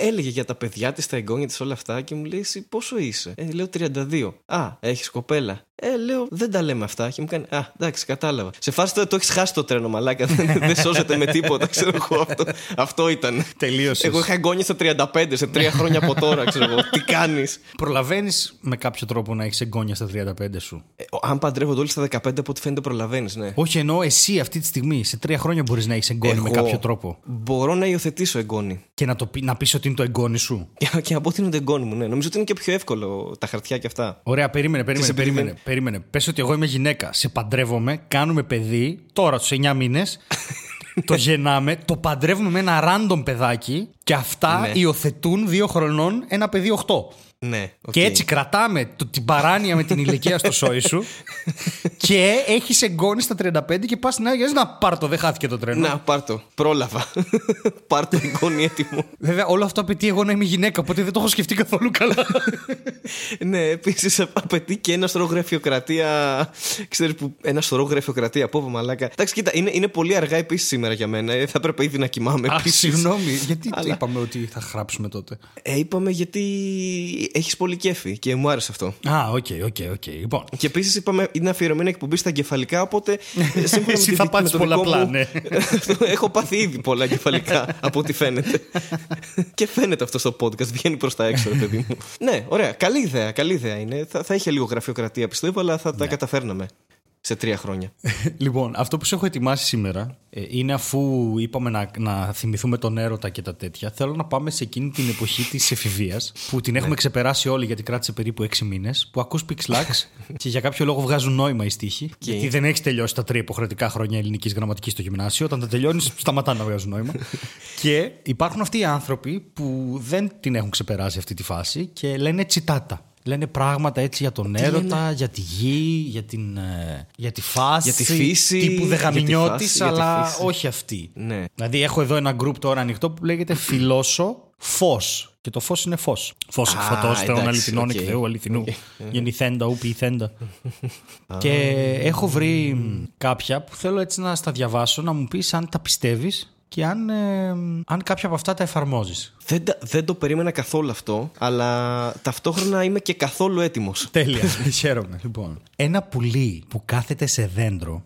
έλεγε για τα παιδιά της, τα εγγόνια της, όλα αυτά και μου λέει: Εσύ πόσο είσαι; Ε, λέω 32. Α, έχεις κοπέλα. Ε, λέω: Δεν τα λέμε αυτά. Και μου κάνει: Α, εντάξει, κατάλαβα. Σε φάση τώρα το έχεις χάσει το τρένο, μαλάκα. δεν, δεν σώζεται με τίποτα, ξέρω εγώ. Αυτό, αυτό ήταν. Τελείωσες. Εγώ είχα εγγόνια στα 35, σε τρία χρόνια από τώρα, ξέρω εγώ. Τι κάνεις; Προλαβαίνεις με κάποιο τρόπο να έχεις εγγόνια στα 35 σου; Ε, αν παντρεύονται όλοι στα 15, από ό,τι φαίνεται προλαβαίνεις, ναι. Όχι, εννοώ εσύ αυτή τη στιγμή. Σε τρία χρόνια μπορείς να έχεις εγγόνι με Εγώ κάποιο τρόπο. Μπορώ να υιοθετήσω εγγόνι. Και να, το πει, να πεις ότι είναι το εγγόνι σου; Και, και να πω ότι είναι το εγγόνι μου, ναι. Νομίζω ότι είναι και πιο εύκολο τα χαρτιά και αυτά. Ωραία, περίμενε, περίμενε, σε περίμενε. Επειδή περίμενε. Πες ότι εγώ είμαι γυναίκα. Σε παντρεύομαι, κάνουμε παιδί, τώρα στους 9 μήνες. το γεννάμε, το παντρεύουμε με ένα random παιδάκι και αυτά Ναι. υιοθετούν δύο χρονών ένα παιδί 8. Ναι, οκ. Και έτσι κρατάμε το, την παράνοια με την ηλικία στο σόι σου και έχεις εγγόνι στα 35 και πας να να πάρ το, δεν χάθηκε το τρένο. Να, πάρ το. Πρόλαβα. πάρ το εγγόνι έτοιμο. Βέβαια, όλο αυτό απαιτεί εγώ να είμαι γυναίκα, οπότε δεν το έχω σκεφτεί καθόλου καλά. ναι, επίσης απαιτεί και ένα σωρό γραφειοκρατία. Ξέρεις που. Ένα σωρό γραφειοκρατία. Πω, πω, μαλάκα. Εντάξει, κοίτα, είναι, είναι πολύ αργά επίσης σήμερα για μένα. Ε, θα έπρεπε ήδη να κοιμάμαι Α, επίσης. συγγνώμη, γιατί Αλλά- είπαμε ότι θα γράψουμε τότε; Ε, είπαμε γιατί έχεις πολύ κέφι και μου άρεσε αυτό. Α, οκ, οκ, οκ. Λοιπόν. Και επίσης είπαμε είναι αφιερωμένη εκπομπή στα εγκεφαλικά, οπότε ε, σύμφωνα με Εσύ τη θα δική- με πάθεις το δικό πολλαπλά, μου- ναι. Έχω πάθει ήδη πολλά εγκεφαλικά από ό,τι φαίνεται. και φαίνεται αυτό στο podcast, βγαίνει προς τα έξω, ρε παιδί μου. ναι, ωραία. Καλή ιδέα, καλή ιδέα είναι. Θα, θα είχε λίγο γραφειοκρατία πιστεύω, αλλά θα τα Ναι. καταφέρναμε σε τρία χρόνια. Λοιπόν, αυτό που σου έχω ετοιμάσει σήμερα ε, είναι αφού είπαμε να, να θυμηθούμε τον έρωτα και τα τέτοια. Θέλω να πάμε σε εκείνη την εποχή της εφηβείας που την έχουμε ξεπεράσει όλοι γιατί κράτησε περίπου 6 μήνες. Που ακούς Pixlax και για κάποιο λόγο βγάζουν νόημα οι στίχοι. Γιατί δεν έχεις τελειώσει τα τρία υποχρεωτικά χρόνια ελληνικής γραμματικής στο γυμνάσιο. Όταν τα τελειώνεις, σταματά να βγάζουν νόημα. και υπάρχουν αυτοί οι άνθρωποι που δεν την έχουν ξεπεράσει αυτή τη φάση και λένε τσιτάτα. Λένε πράγματα έτσι για τον έρωτα, για τη γη, για, την, ε, για τη φάση. Για τη φύση, Τύπου για τη δεγαμινιώτης, φάση, για τη αλλά φύση. όχι αυτή. Ναι. Δηλαδή έχω εδώ ένα group τώρα ανοιχτό που λέγεται Φιλόσο Φως. Και το φως είναι φως. Φως Α, φωτός θεών εντάξει, αληθινών οκ. εκ Θεού αληθινού. Γεννηθέντα ου ποιηθέντα. και έχω βρει μ, κάποια που θέλω έτσι να στα διαβάσω, να μου πεις αν τα πιστεύεις και αν, ε, αν κάποια από αυτά τα εφαρμόζεις. Δεν, τα- δεν το περίμενα καθόλου αυτό, αλλά ταυτόχρονα είμαι και καθόλου έτοιμος. Τέλεια. Χαίρομαι. Λοιπόν. Ένα πουλί που κάθεται σε δέντρο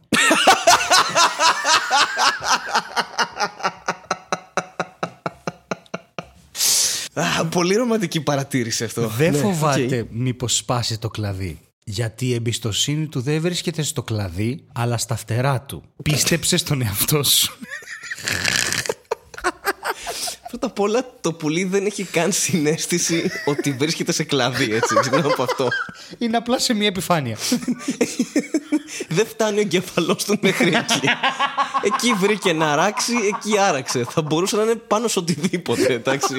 πολύ ρομαντική παρατήρηση αυτό. δεν Ναι, φοβάται οκ. μήπως σπάσει το κλαδί. Γιατί η εμπιστοσύνη του δεν βρίσκεται στο κλαδί, αλλά στα φτερά του. Πίστεψε στον εαυτό σου. Πρώτα απ' όλα, το πουλί δεν έχει καν συναίσθηση ότι βρίσκεται σε κλαδί, έτσι. Ξεκινάω από αυτό. Είναι απλά σε μια επιφάνεια. Δεν φτάνει ο εγκέφαλός του μέχρι εκεί. εκεί βρήκε να αράξει, εκεί άραξε. Θα μπορούσε να είναι πάνω σε οτιδήποτε, εντάξει.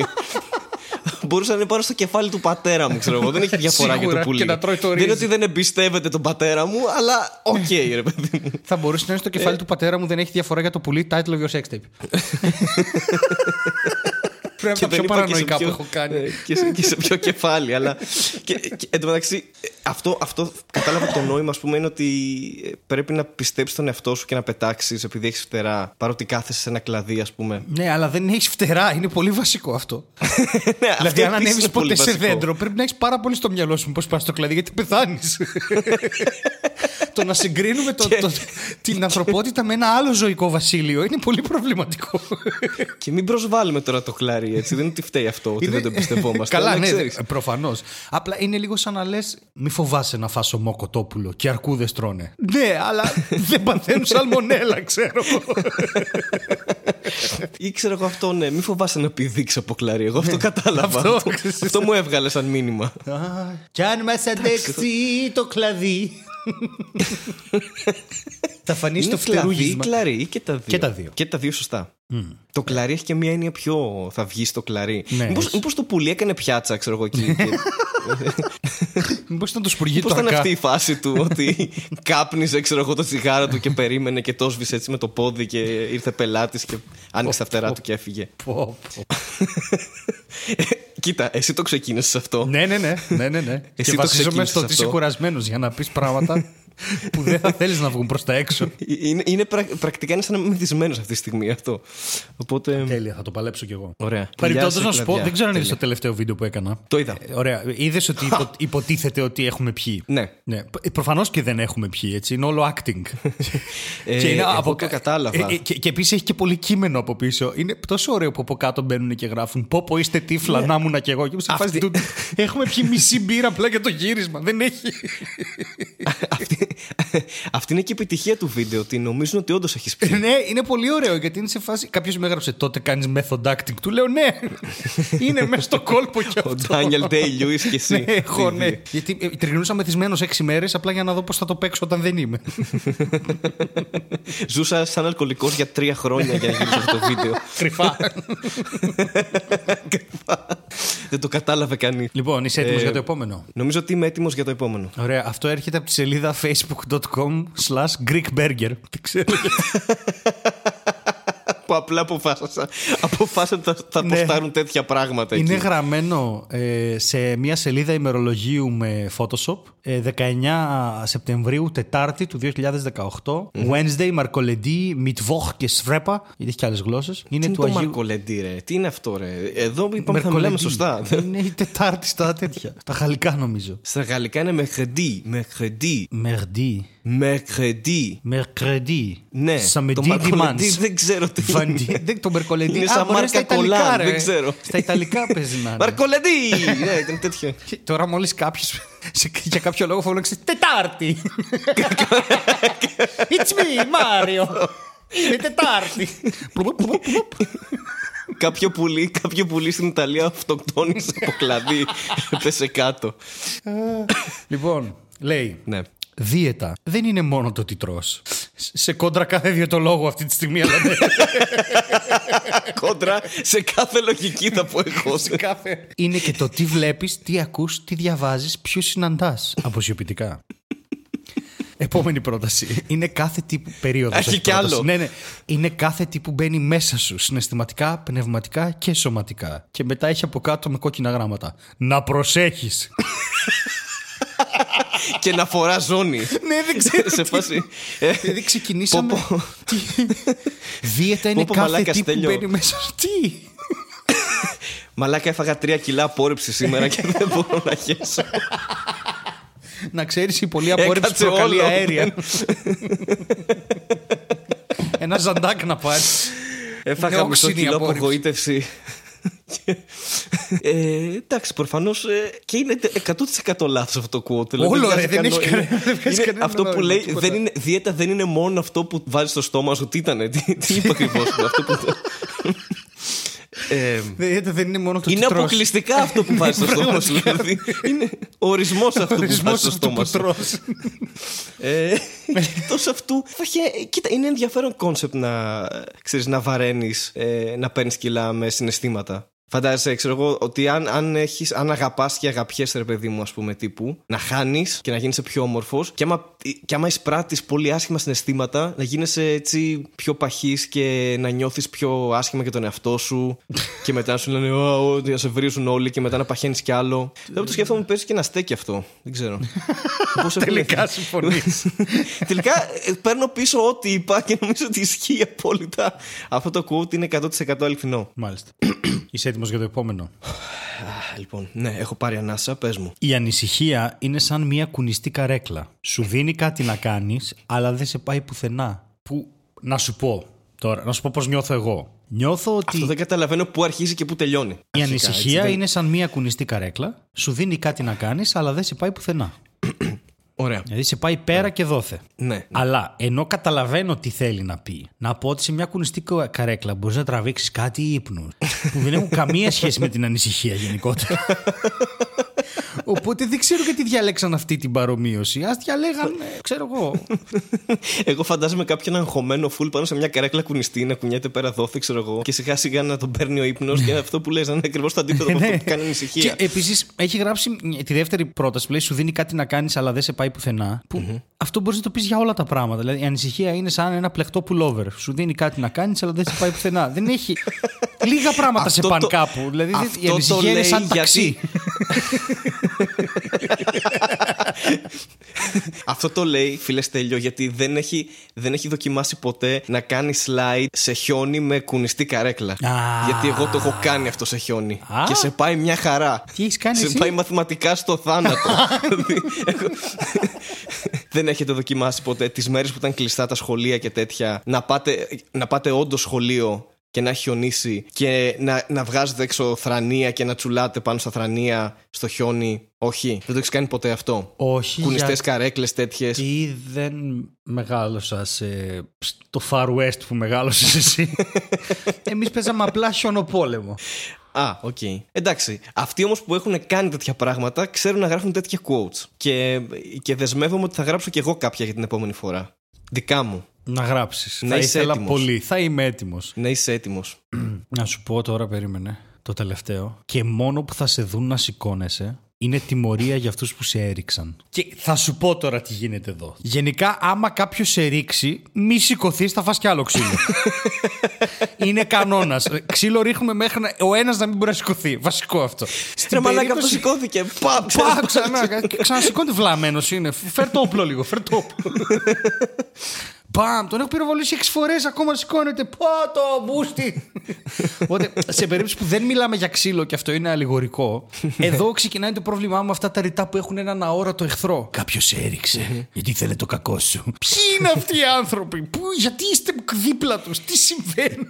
Μπορούσε να είναι πάνω στο κεφάλι του πατέρα μου, ξέρω εγώ. Δεν έχει διαφορά για Σίγουρα, το πουλί. και να τρώει το δεν είναι ρύζι. ότι δεν εμπιστεύεται τον πατέρα μου, αλλά οκ, ρε παιδί μου. Θα μπορούσε να είναι στο κεφάλι του πατέρα μου, δεν έχει διαφορά για το πουλί. Title of your sex tape. Πρέπει να δεν πιο είπα και σε παρανοϊκά που ποιο- έχω κάνει. ε, και, σε, και σε ποιο κεφάλι. Αλλά. Και, και, εν τω μεταξύ, ε, αυτό, αυτό κατάλαβα το νόημα, ας πούμε, είναι ότι ε, πρέπει να πιστέψεις τον εαυτό σου και να πετάξεις επειδή έχεις φτερά. Παρότι κάθεσαι σε ένα κλαδί, ας πούμε. Ναι, αλλά δεν έχεις φτερά. Είναι πολύ βασικό αυτό. ναι, αυτό δηλαδή, αν επίσης ανέβεις είναι πολύ ποτέ σε βασικό. δέντρο, πρέπει να έχεις πάρα πολύ στο μυαλό σου πώς πας στο κλαδί, γιατί πεθάνεις. το να συγκρίνουμε το, το, την ανθρωπότητα με ένα άλλο ζωικό βασίλειο είναι πολύ προβληματικό. Και μην προσβάλλουμε τώρα το κλάρι έτσι. δεν είναι ότι φταίει αυτό, ότι δεν το εμπιστευόμαστε. Καλά, αλλά ναι, ξέρεις. προφανώς. Απλά είναι λίγο σαν να λες: Μη φοβάσαι να φας ομό κοτόπουλο και αρκούδες τρώνε. Ναι, αλλά δεν παθαίνουν σαλμονέλα, ξέρω. Ή ξέρω εγώ αυτό, ναι, μην φοβάσαι να πηδήξει από κλάρι. Εγώ αυτό κατάλαβα. αυτό, αυτό, ξέρεις. αυτό μου έβγαλε σαν μήνυμα. Κι αν μας αντέξει το κλαδί. Θα φανείς Είναι στο κλαδί ή φτερούγισμα. κλαρί ή και τα δύο. Και τα δύο. Και τα δύο σωστά. Το κλαρί έχει και μία έννοια πιο θα βγεις στο κλαρί. Ναι, μήπως, έχει. μήπως το πουλί έκανε πιάτσα, ξέρω εγώ εκεί. και- Μήπως ήταν το σπουργί Πώ του ήταν Αρκά. αυτή η φάση του, ότι κάπνιζε, ξέρω εγώ, το τσιγάρο του και περίμενε και το σβήσε έτσι με το πόδι και ήρθε πελάτης και άνοιξε τα φτερά του και έφυγε. Πω, πω. Κοίτα, εσύ το ξεκίνησες αυτό. Ναι, ναι, ναι. ναι, ναι, ναι. Εσύ και το βασίζομαι ξεκίνησες στο ότι είσαι αυτό. κουρασμένος για να πεις πράγματα που δεν θα θέλεις να βγουν προς τα έξω. Είναι, είναι πρα- πρακτικά είναι σαν να είμαι μεθυσμένο αυτή τη στιγμή αυτό. Οπότε. Τέλεια, θα το παλέψω κι εγώ. Ωραία. Παρεμπιπτόντως Πουλιά να σε σου πω, κλαδιά. δεν ξέρω αν είδες Τέλεια. το τελευταίο βίντεο που έκανα. Το είδα. Ε, Ωραία. Είδες ότι υπο- υποτίθεται ότι έχουμε πιει. Ναι. Ναι. Προφανώς και δεν έχουμε πιει, έτσι. Είναι όλο acting. Ε, εγώ το κατάλαβα. Ε, ε, και και επίσης έχει και πολύ κείμενο από πίσω. Είναι τόσο ωραίο που από κάτω μπαίνουν και γράφουν Πω πω είστε τύφλα, να ήμουν κι εγώ. Και σε φάση Ναι. Αυτή- του, έχουμε πιει μισή μπύρα απλά για το γύρισμα. Δεν έχει. αυτή, αυτή είναι και η επιτυχία του βίντεο, ότι νομίζουν ότι όντως έχεις πει. ναι, είναι πολύ ωραίο γιατί είναι σε φάση. Κάποιος με έγραψε τότε κάνεις method acting. Του λέω ναι. είναι μέσα στο κόλπο κι αυτό. Ο Ντάνιελ Ντέι Λιούι και εσύ. Ναι, έχω, ναι. Γιατί ε, τριγνούσα μεθυσμένος έξι μέρες απλά για να δω πώς θα το παίξω όταν δεν είμαι. Ζούσα σαν αλκοολικός για τρία χρόνια για να γυρίσω αυτό το βίντεο. Κρυφά. Δεν το κατάλαβε κανείς. λοιπόν, είσαι έτοιμος Ε, για το επόμενο; Νομίζω ότι είμαι έτοιμος για το επόμενο. Ωραία, αυτό έρχεται από τη σελίδα facebook.com slash greekburger. Δεν ξέρω. Που που απλά αποφάσισαν, αποφάσισαν ότι θα, θα Ναι. αποστάρουν τέτοια πράγματα Είναι εκεί. γραμμένο ε, σε μια σελίδα ημερολογίου με Photoshop ε, 19 Σεπτεμβρίου, Τετάρτη του 2018. Wednesday, Μαρκολεντή, Μιτβόχ και Σφρέπα. Γιατί έχει και άλλες γλώσσες. Είναι Τι είναι του το Αγίου. Μαρκολεντή, ρε; Τι είναι αυτό, ρε; Εδώ είπαμε θα Mercoledì. μιλάμε σωστά. Είναι η Τετάρτη στα τέτοια. Στα γαλλικά νομίζω. Στα γαλλικά είναι μεχρεντή. Μεχρεντή. Μερντί. Μεχρεντή. Μερκρεντί. Ναι, Σαμεντί το Μαρκολεντή Dimanche. δεν ξέρω τι είναι. Βαντί- δεν- Το Μερκολεντί. Είναι Α, σαν μπορεί μάρκα στα Ιταλικά, κολάν, ρε. δεν ξέρω. Στα Ιταλικά παίζει να είναι. Μαρκολεντή! Ναι, ήταν τέτοιο. Και Τώρα μόλις κάποιος για κάποιο λόγο φώναξε Τετάρτη. It's me, Mario. Είναι Τετάρτη. Πλουπ, πλουπ, πλουπ. κάποιο, πουλί, κάποιο πουλί στην Ιταλία αυτοκτόνησε από κλαδί. Πέσε κάτω. λοιπόν, λέει. Ναι. Δίαιτα δεν είναι μόνο το τι τρως. Σε κόντρα κάθε διαιτολόγο αυτή τη στιγμή, αλλά ναι. Κόντρα σε κάθε λογική θα πω εγώ. κάθε... Είναι και το τι βλέπεις, τι ακούς, τι διαβάζεις, ποιους συναντάς. Αποσιοποιητικά. Επόμενη πρόταση. Είναι κάθε τύπου περίοδος. Έχει κι άλλο. Ναι, ναι. Είναι κάθε τι που μπαίνει μέσα σου. Συναισθηματικά, πνευματικά και σωματικά. Και μετά έχει από κάτω με κόκκινα γράμματα. Να προσέχεις. και να φορά ζώνη. ναι, δεν ξέρω. σε φάση. ε, Δηλαδή ξεκινήσαμε. Πω, πω. Τι... Δίαιτα είναι Πω, πω, κάθε μαλάκας, τι που Στέλιο. μπαίνει μέσα σου. Τι; Μαλάκα έφαγα τρία κιλά απόρριψη σήμερα και δεν μπορώ να χέσω. Να ξέρεις η πολλή απόρριψη Έκατσε προκαλεί όλο. αέρια. Ένα ζαντάκ να πάρεις. Έφαγα Είναι μισό όξινη η κιλό απόρριψη. απογοήτευση. Ε, εντάξει, προφανώς και είναι 100% λάθος αυτό το quote. Δηλαδή, Όλο, βγάζει ρε, δεν κανό- έχει κανένα- είναι- δεν βγάζει είναι κανένα Αυτό που νόημα, λέει τίποτα. δεν είναι, δίαιτα δεν είναι μόνο αυτό που βάζει στο στόμα σου. Τι ήταν, τι, τι είπε ακριβώς. αυτό που. Ε, Δεν δεν είναι μόνο το είναι τι τρως. αποκλειστικά αυτό που βάζεις στο στόμα σου. Δηλαδή, είναι ορισμός αυτού που Ορισμός βάζεις στο αυτού στόμα που σου. τρως. Ε, Εκτός αυτού, θα είχε- κοίτα, είναι ενδιαφέρον κόνσεπτ να, ε, ξέρεις, να βαραίνεις, να παίρνεις κιλά με συναισθήματα. Φαντάζεσαι, ξέρω εγώ, ότι αν, αν, έχεις, αν αγαπάς και αγαπιέσαι, ρε παιδί μου, ας πούμε, τύπου, να χάνεις και να γίνεσαι πιο όμορφος και άμα, και άμα εισπράττεις πολύ άσχημα συναισθήματα, να γίνεσαι έτσι πιο παχύς και να νιώθεις πιο άσχημα για τον εαυτό σου και μετά να σου λένε «Ω, ω», να σε βρίζουν όλοι και μετά να παχαίνεις κι άλλο. Δεν το σκέφτομαι, παίζει και ένα στέκι αυτό. Δεν ξέρω. Πώς έχουν Τελικά συμφωνείς. Τελικά ε, παίρνω πίσω ό,τι είπα και νομίζω ότι ισχύει απόλυτα. Αυτό το quote είναι 100% αληθινό. Μάλιστα. Είσαι έτοιμος για το επόμενο; Α, λοιπόν, ναι, έχω πάρει ανάσα, πες μου. Η ανησυχία είναι σαν μια κουνιστή καρέκλα. Σου δίνει κάτι να κάνεις, αλλά δεν σε πάει πουθενά. Που να σου πω τώρα, να σου πω πώς νιώθω εγώ. Νιώθω ότι Αυτό δεν καταλαβαίνω πού αρχίζει και πού τελειώνει. η Αρχικά, ανησυχία έτσι, δεν- είναι σαν μια κουνιστή καρέκλα. Σου δίνει κάτι να κάνεις, αλλά δεν σε πάει πουθενά. Ωραία. Δηλαδή σε πάει πέρα και δόθε. Ναι. Αλλά ενώ καταλαβαίνω τι θέλει να πει, να πω ότι σε μια κουνιστή κα- καρέκλα μπορείς να τραβήξεις κάτι ύπνους που δεν έχουν καμία σχέση με την ανησυχία γενικότερα. Οπότε δεν ξέρω γιατί διαλέξαν αυτή την παρομοίωση. Α διαλέγαν, ε, ξέρω εγώ. Εγώ φαντάζομαι κάποιον αγχωμένο φουλ πάνω σε μια καρέκλα κουνιστή να κουνιέται πέρα δόθε, ξέρω εγώ. Και σιγά σιγά να τον παίρνει ο ύπνος και αυτό που λες να είναι ακριβώς το αντίθετο από αυτό που κάνει ανησυχία. Και επίσης έχει γράψει τη δεύτερη πρόταση που λέει: Σου δίνει κάτι να κάνεις, αλλά δεν σε πάει πουθενά. Που αυτό μπορείς να το πεις για όλα τα πράγματα. Δηλαδή η ανησυχία είναι σαν ένα πλεκτό pullover. Σου δίνει κάτι να κάνεις, αλλά δεν σε πάει πουθενά. δεν έχει. Λίγα πράγματα σε Αυτό πάνε το- κάπου. Δηλαδή αυτό η ανησυχία το είναι λέει σαν ταξί. γιατί- Αυτό το λέει, φίλε Στέλιο, γιατί δεν έχει, δεν έχει δοκιμάσει ποτέ να κάνει slide σε χιόνι με κουνιστή καρέκλα. Α. γιατί εγώ το έχω κάνει αυτό σε χιόνι. Α. Και σε πάει μια χαρά. Τι έχεις κάνει Σε εσύ; πάει μαθηματικά στο θάνατο. Δηλαδή, έχω- δεν έχετε δοκιμάσει ποτέ τις μέρες που ήταν κλειστά τα σχολεία και τέτοια να πάτε, να πάτε όντως σχολείο και να έχει χιονίσει και να, να βγάζετε έξω θρανία και να τσουλάτε πάνω στα θρανία στο χιόνι. Όχι, δεν το έχεις κάνει ποτέ αυτό; Όχι. Κουνιστές γιατί καρέκλες τέτοιες. δεν μεγάλωσα σε... στο Far West που μεγάλωσες εσύ. Εμείς παίζαμε απλά χιονοπόλεμο. Α, οκ. Εντάξει. Αυτοί όμως που έχουν κάνει τέτοια πράγματα ξέρουν να γράφουν τέτοια quotes. Και, και δεσμεύομαι ότι θα γράψω κι εγώ κάποια για την επόμενη φορά. Δικά μου. Να γράψεις. Να θα είσαι ήθελα έτοιμος. πολύ. Θα είμαι έτοιμος. Να είσαι έτοιμος. Να σου πω τώρα, περίμενε. Το τελευταίο. Και μόνο που θα σε δουν να σηκώνεσαι, είναι τιμωρία για αυτούς που σε έριξαν. Και θα σου πω τώρα τι γίνεται εδώ. Γενικά, άμα κάποιος σε ρίξει, μη σηκωθείς, θα φας κι άλλο ξύλο. είναι κανόνας. Ξύλο ρίχνουμε μέχρι να... ο ένας να μην μπορεί να σηκωθεί. Βασικό αυτό. Στην μαλάκα αυτό σηκώθηκε. Πα, Πά, ξανά. Ξανασηκώνεται βλαμμένος είναι. Φέρ το όπλο λίγο. Φέρ το όπλο. Μπαμ, τον έχω πυροβολήσει 6 φορές, ακόμα σηκώνεται. Πω το μπούστι. Οπότε, σε περίπτωση που δεν μιλάμε για ξύλο και αυτό είναι αλληγορικό, εδώ ξεκινάει το πρόβλημά μου με αυτά τα ρητά που έχουν έναν αόρατο εχθρό. Κάποιος έριξε. γιατί θέλει το κακό σου. Ποιοι είναι αυτοί οι άνθρωποι, που, γιατί είστε δίπλα τους, τι συμβαίνει;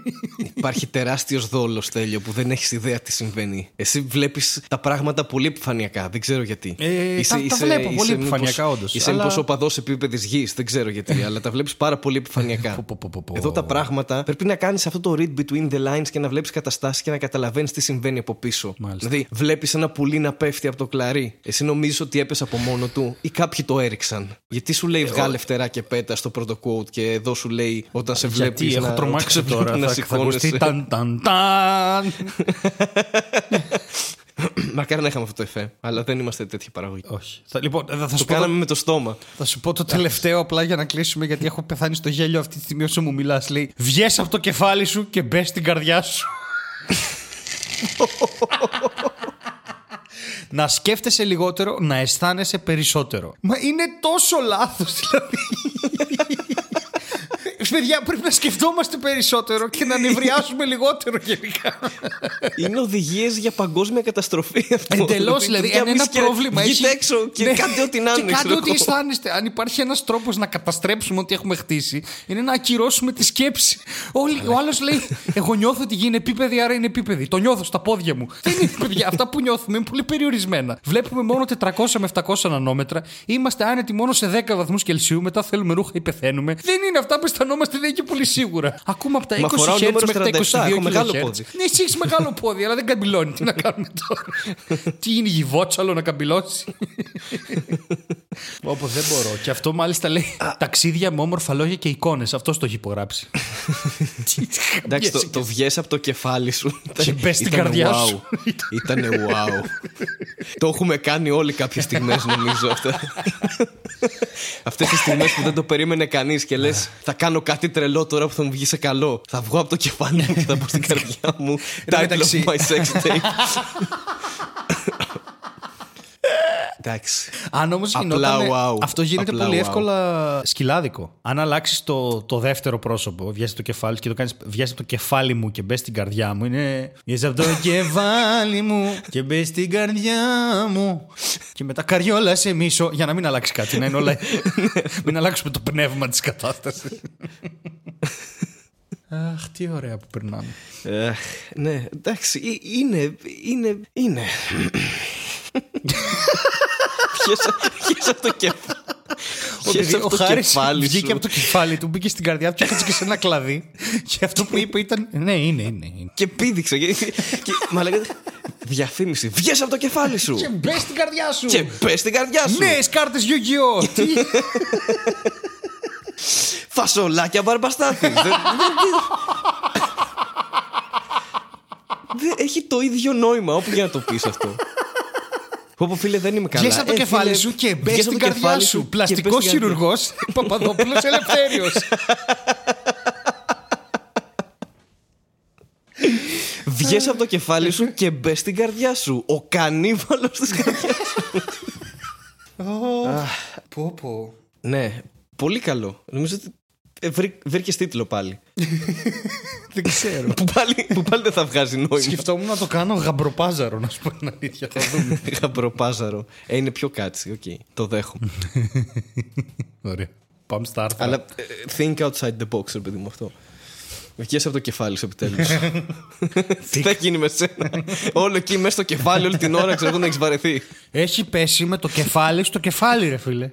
Υπάρχει τεράστιος δόλος τέλειο που δεν έχεις ιδέα τι συμβαίνει. Εσύ βλέπεις τα πράγματα πολύ επιφανειακά. Δεν ξέρω γιατί. Ε, τα, τα βλέπω πολύ επιφανειακά, όντως. Είσαι αλλά... μήπω οπαδό επίπεδης γης, δεν ξέρω γιατί, αλλά τα βλέπεις πάρα πολύ επιφανειακά. Εδώ τα πράγματα πρέπει να κάνεις αυτό το read between the lines και να βλέπεις καταστάσεις και να καταλαβαίνεις τι συμβαίνει από πίσω. Μάλιστα. Δηλαδή, βλέπεις ένα πουλί να πέφτει από το κλαρί. Εσύ νομίζεις ότι έπεσε από μόνο του ή κάποιοι το έριξαν. Γιατί σου λέει βγάλε φτερά και πέτα στο πρώτο quote και εδώ σου λέει όταν σε βλέπεις. Γιατί έχω τρομάξει τώρα. Να θα, Μακάρι να είχαμε αυτό το εφέ, αλλά δεν είμαστε τέτοια παραγωγή. Όχι. Θα, λοιπόν, θα, θα το σου κάναμε πω, με το στόμα. Θα σου πω το τελευταίο απλά για να κλείσουμε, γιατί έχω πεθάνει στο γέλιο αυτή τη στιγμή όσο μου μιλάς. Λέει: Βγες από το κεφάλι σου και μπες στην καρδιά σου. να σκέφτεσαι λιγότερο, να αισθάνεσαι περισσότερο. Μα είναι τόσο λάθος δηλαδή. Παιδιά, πρέπει να σκεφτόμαστε περισσότερο και να νευριάσουμε λιγότερο γενικά. Είναι οδηγίες για παγκόσμια καταστροφή αυτό. Εντελώς δηλαδή. Παιδιά, Αν ένα βγείτε- πρόβλημα βγείτε έχει. έξω και Ναι. κάντε ό,τι να είναι. Και κάντε ξέρω ό,τι εγώ. αισθάνεστε. Αν υπάρχει ένας τρόπος να καταστρέψουμε ό,τι έχουμε χτίσει, είναι να ακυρώσουμε τη σκέψη. Όλοι, ο άλλος λέει: Εγώ νιώθω ότι γίνει επίπεδη, άρα είναι επίπεδη. Το νιώθω στα πόδια μου. Δεν είναι παιδιά. Αυτά που νιώθουμε είναι πολύ περιορισμένα. Βλέπουμε μόνο 400 με 700 νανόμετρα. Είμαστε άνετοι μόνο σε 10 βαθμούς Κελσίου. Μετά θέλουμε ρούχα ή πεθαίνουμε. Δεν είναι αυτά που αισθανόμαστε, δεν είναι και πολύ σίγουρα. Ακούμε από τα 20 Μα φοράω Hz νούμερος μέχρι τα 22 47, έχω μεγάλο kHz. πόδι. Ναι, εσύ έχεις μεγάλο πόδι, αλλά δεν καμπυλώνει. Τι να κάνουμε τώρα; Τι είναι γυβότσαλο να καμπυλώσει; Όπως δεν μπορώ. Και αυτό μάλιστα λέει ταξίδια με όμορφα λόγια και εικόνες. Αυτό το έχει υπογράψει. Τι Εντάξει, το, το βγες από το κεφάλι σου. Και μπες στην Ήτανε καρδιά wow. σου. Ήτανε wow. το έχουμε κάνει όλοι κάποιες στιγμές νομίζω αυτά. Αυτές τις στιγμές που δεν το περίμενε κανείς και λες θα κάνω κάτι τρελό τώρα που θα μου βγει σε καλό. Θα βγω από το κεφάλι μου και θα μπω στην καρδιά μου. Title μεταξύ. of my sex tape. Εντάξει. Αν όμως Απλά γινόταν. wow. Αυτό γίνεται Απλά πολύ wow. εύκολα σκυλάδικο. Αν αλλάξεις το, το δεύτερο πρόσωπο, βγαίνει από το κεφάλι και το κάνει. Βγαίνει από το κεφάλι μου και μπες στην καρδιά μου. Είναι. Βγαίνει από το κεφάλι μου και μπες στην καρδιά μου. Και μετά καριόλα σε μίσο. Για να μην αλλάξει κάτι. Να είναι όλα. μην αλλάξουμε το πνεύμα της κατάστασης. Αχ, τι ωραία που περνάμε. Ε, ναι, εντάξει. ε, Είναι. Είναι. Είναι. Βγες από το κεφάλι. Βγες Επειδή από ο το Χάρης κεφάλι βγήκε σου. από το κεφάλι του, μπήκε στην καρδιά του και έκατσε και σε ένα κλαδί. Και αυτό που είπε ήταν. Ναι, είναι, είναι. είναι. Και πήδηξε. Και, και, μα λέγεται. Διαφήμιση. Βγες από το κεφάλι σου. Και μπες στην καρδιά σου. Και μπες στην καρδιά σου. Νέε κάρτες Yu-Gi-Oh! Τι. Φασολάκια μπαρμπαστάθη. Δεν- δεν- Δεν έχει το ίδιο νόημα όπου για να το πεις αυτό. Πω πω φίλε δεν είμαι καλά. Βγες από το Ε, κεφάλι φίλε, σου και μπες βγες στην από το καρδιά κεφάλι σου. και Πλαστικός μπες στην καρδιά. χειρουργός Παπαδόπουλος Ελευθέριος. Βγες από το κεφάλι σου και μπες στην καρδιά σου. Ο κανίβαλος της καρδιάς σου. Πω πω. ναι, πολύ καλό. Νομίζω ότι ε, βρή- βρήκες τίτλο πάλι. Δεν ξέρω. που, πάλι που πάλι δεν θα βγάζει νόημα. Σκεφτόμουν να το κάνω γαμπροπάζαρο, να σου πω την αλήθεια. Θα δούμε. Γαμπροπάζαρο. Ε, είναι πιο catchy. ΟΚ, το δέχομαι. Ωραία. Πάμε στα άρθρα. Αλλά ε, think outside the box, ρε παιδί μου αυτό. Βγες από το κεφάλι σου επιτέλους. Τι θα γίνει με σένα; Όλο εκεί μέσα στο κεφάλι, όλη την ώρα ξέρω εγώ να έχεις βαρεθεί. Έχει πέσει με το κεφάλι στο κεφάλι, ρε φίλε.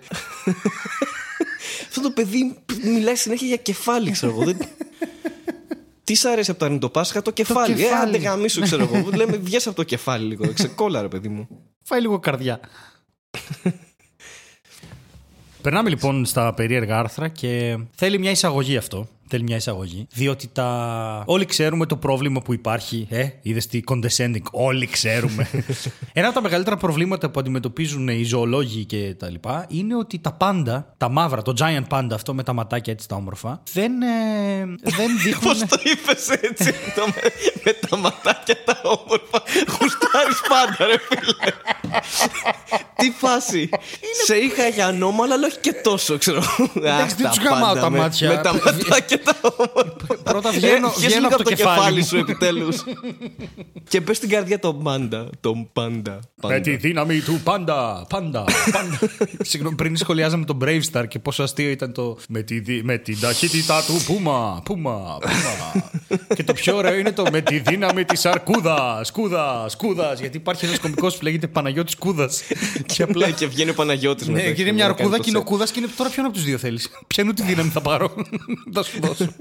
Αυτό το παιδί μιλάει συνέχεια για κεφάλι, ξέρω εγώ. Δεν- Τι σ' αρέσει από το αρνητοπάσχα, το κεφάλι. Ε, κεφάλι. άντε γαμίσου, ξέρω εγώ. Λέμε, βγες από το κεφάλι λίγο. Ξεκόλα, ρε παιδί μου. Φάει λίγο καρδιά. Περνάμε λοιπόν στα περίεργα άρθρα και θέλει μια εισαγωγή αυτό. Θέλει μια εισαγωγή. Διότι τα... όλοι ξέρουμε το πρόβλημα που υπάρχει. Ε, είδες τι condescending. Όλοι ξέρουμε. Ένα από τα μεγαλύτερα προβλήματα που αντιμετωπίζουν οι ζωολόγοι και τα λοιπά είναι ότι τα πάντα, τα μαύρα, το giant panda αυτό με τα ματάκια έτσι τα όμορφα, δεν, ε, δεν δείχνουν. Πώς το είπες έτσι, το με, με τα ματάκια τα όμορφα. Γουστάρεις πάντα, ρε φίλε. Τι φάση. Σε είχα για ανώμαλα, αλλά όχι και τόσο, ξέρω. Εντάξει, δεν Αχ, τους τα γαμάω πάντα τα με- μάτια. Με τα ματάκια τα όμορφα. Πρώτα βγαίνω, Ε, βγαίνω από το κεφάλι, σου, επιτέλους. και πες στην καρδιά τον πάντα. Τον πάντα. Με πάντα. τη δύναμη του πάντα, πάντα, πάντα. Συγγνώμη, πριν σχολιάζαμε τον Brave Star και πόσο αστείο ήταν το με, τη, δι- με την ταχύτητα του Πούμα, Πούμα, Πούμα. και το πιο ωραίο είναι το με τη δύναμη της Αρκούδας, Σκούδα, Σκούδα. Γιατί υπάρχει ένας κωμικός που λέγεται Παναγιώτης Κούδας. και απλά. Ναι, και βγαίνει ο Παναγιώτης Ναι, μετά και είναι και μια να κάνει αρκούδα το και είναι ο σετ. κούδας και είναι τώρα ποιον από τους δύο θέλεις; Ποιανού τη δύναμη θα πάρω; Θα σου δώσω.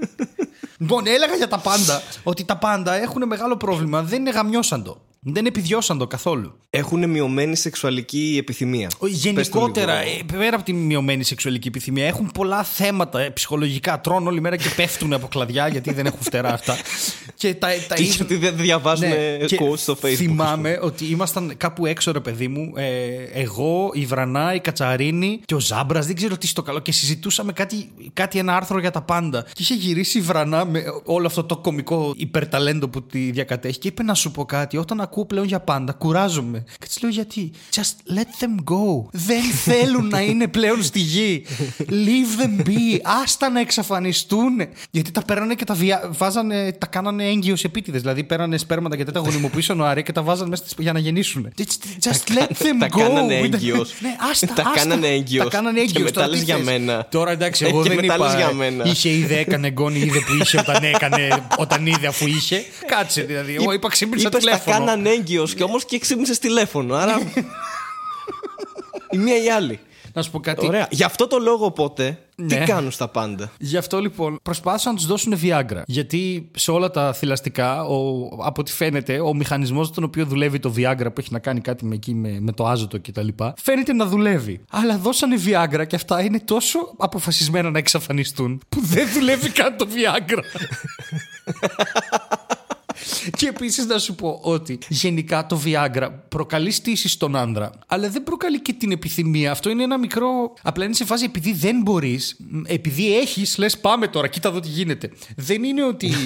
λοιπόν, έλεγα για τα πάντα ότι τα πάντα έχουν μεγάλο πρόβλημα. Δεν είναι γαμιώσαντο. Δεν επιδιώσαν το καθόλου. Έχουν μειωμένη σεξουαλική επιθυμία. Ο- Πες το Γενικότερα, λίγο. ε, πέρα από τη μειωμένη σεξουαλική επιθυμία, έχουν πολλά θέματα ε, ψυχολογικά. Τρώνε όλη μέρα και πέφτουν από κλαδιά γιατί δεν έχουν φτερά αυτά. και τα, τα Και ίδια- γιατί δεν διαβάζουν Ναι, και quotes στο facebook. Θυμάμαι ότι ήμασταν κάπου έξω, ρε παιδί μου. ε, εγώ, η Βρανά, η Κατσαρίνη και ο Ζάμπρας, δεν ξέρω τι στο καλό. Και συζητούσαμε κάτι, κάτι ένα άρθρο για τα πάντα. Και είχε γυρίσει η Βρανά με όλο αυτό το κωμικό υπερταλέντο που τη διακατέχει. Και είπε να σου πω κάτι. Όταν ακούω πλέον για πάντα, κουράζομαι. Και της λέω γιατί; Just let them go. Δεν θέλουν να είναι πλέον στη γη. Leave them be. Άστα να εξαφανιστούν. Γιατί τα πέρανε και τα βια... βάζανε, τα κάνανε έγκυος επίτηδες. Δηλαδή πέρανε σπέρματα γιατί τα γονιμοποίησαν νοάρια και τα βάζανε μέσα στις- για να γεννήσουν. Just, just let them τα go. κάνανε έγκυος. ναι, άστα, Τα άστα. κάνανε έγκυος. Τα κάνανε Και έγκυος. μετά Τώρα λες τι για θες; μένα. Τώρα εντάξει, Ε, εγώ και δεν μετά είπα. λες για ε, μένα. Είχε είδε, έκανε γκόνη, είδε που είχε όταν έκανε, όταν είδε αφού είχε. Κάτσε δηλαδή. Εγώ είπα ξύπνησα Είπες τα τηλέφωνο. Κάναν έγκυος και όμως και ξύπνησες τηλέφωνο. Άρα. η μία ή η άλλη. Να σου πω κάτι. Ωραία. Γι' αυτό το λόγο οπότε, τι Ναι. κάνουν στα πάντα; Γι' αυτό λοιπόν προσπάθησαν να τους δώσουν Viagra. Γιατί σε όλα τα θηλαστικά, ο, από ό,τι φαίνεται, ο μηχανισμός τον οποίο δουλεύει το Viagra που έχει να κάνει κάτι με, εκεί, με, με το άζωτο κτλ. Φαίνεται να δουλεύει. Αλλά δώσανε Viagra και αυτά είναι τόσο αποφασισμένα να εξαφανιστούν που δεν δουλεύει καν το Viagra. Και επίσης να σου πω ότι γενικά το Viagra προκαλεί στήσεις στον άντρα, αλλά δεν προκαλεί και την επιθυμία. Αυτό είναι ένα μικρό. Απλά είναι σε φάση επειδή δεν μπορείς, επειδή έχεις, λες πάμε τώρα, κοίτα εδώ τι γίνεται. Δεν είναι ότι.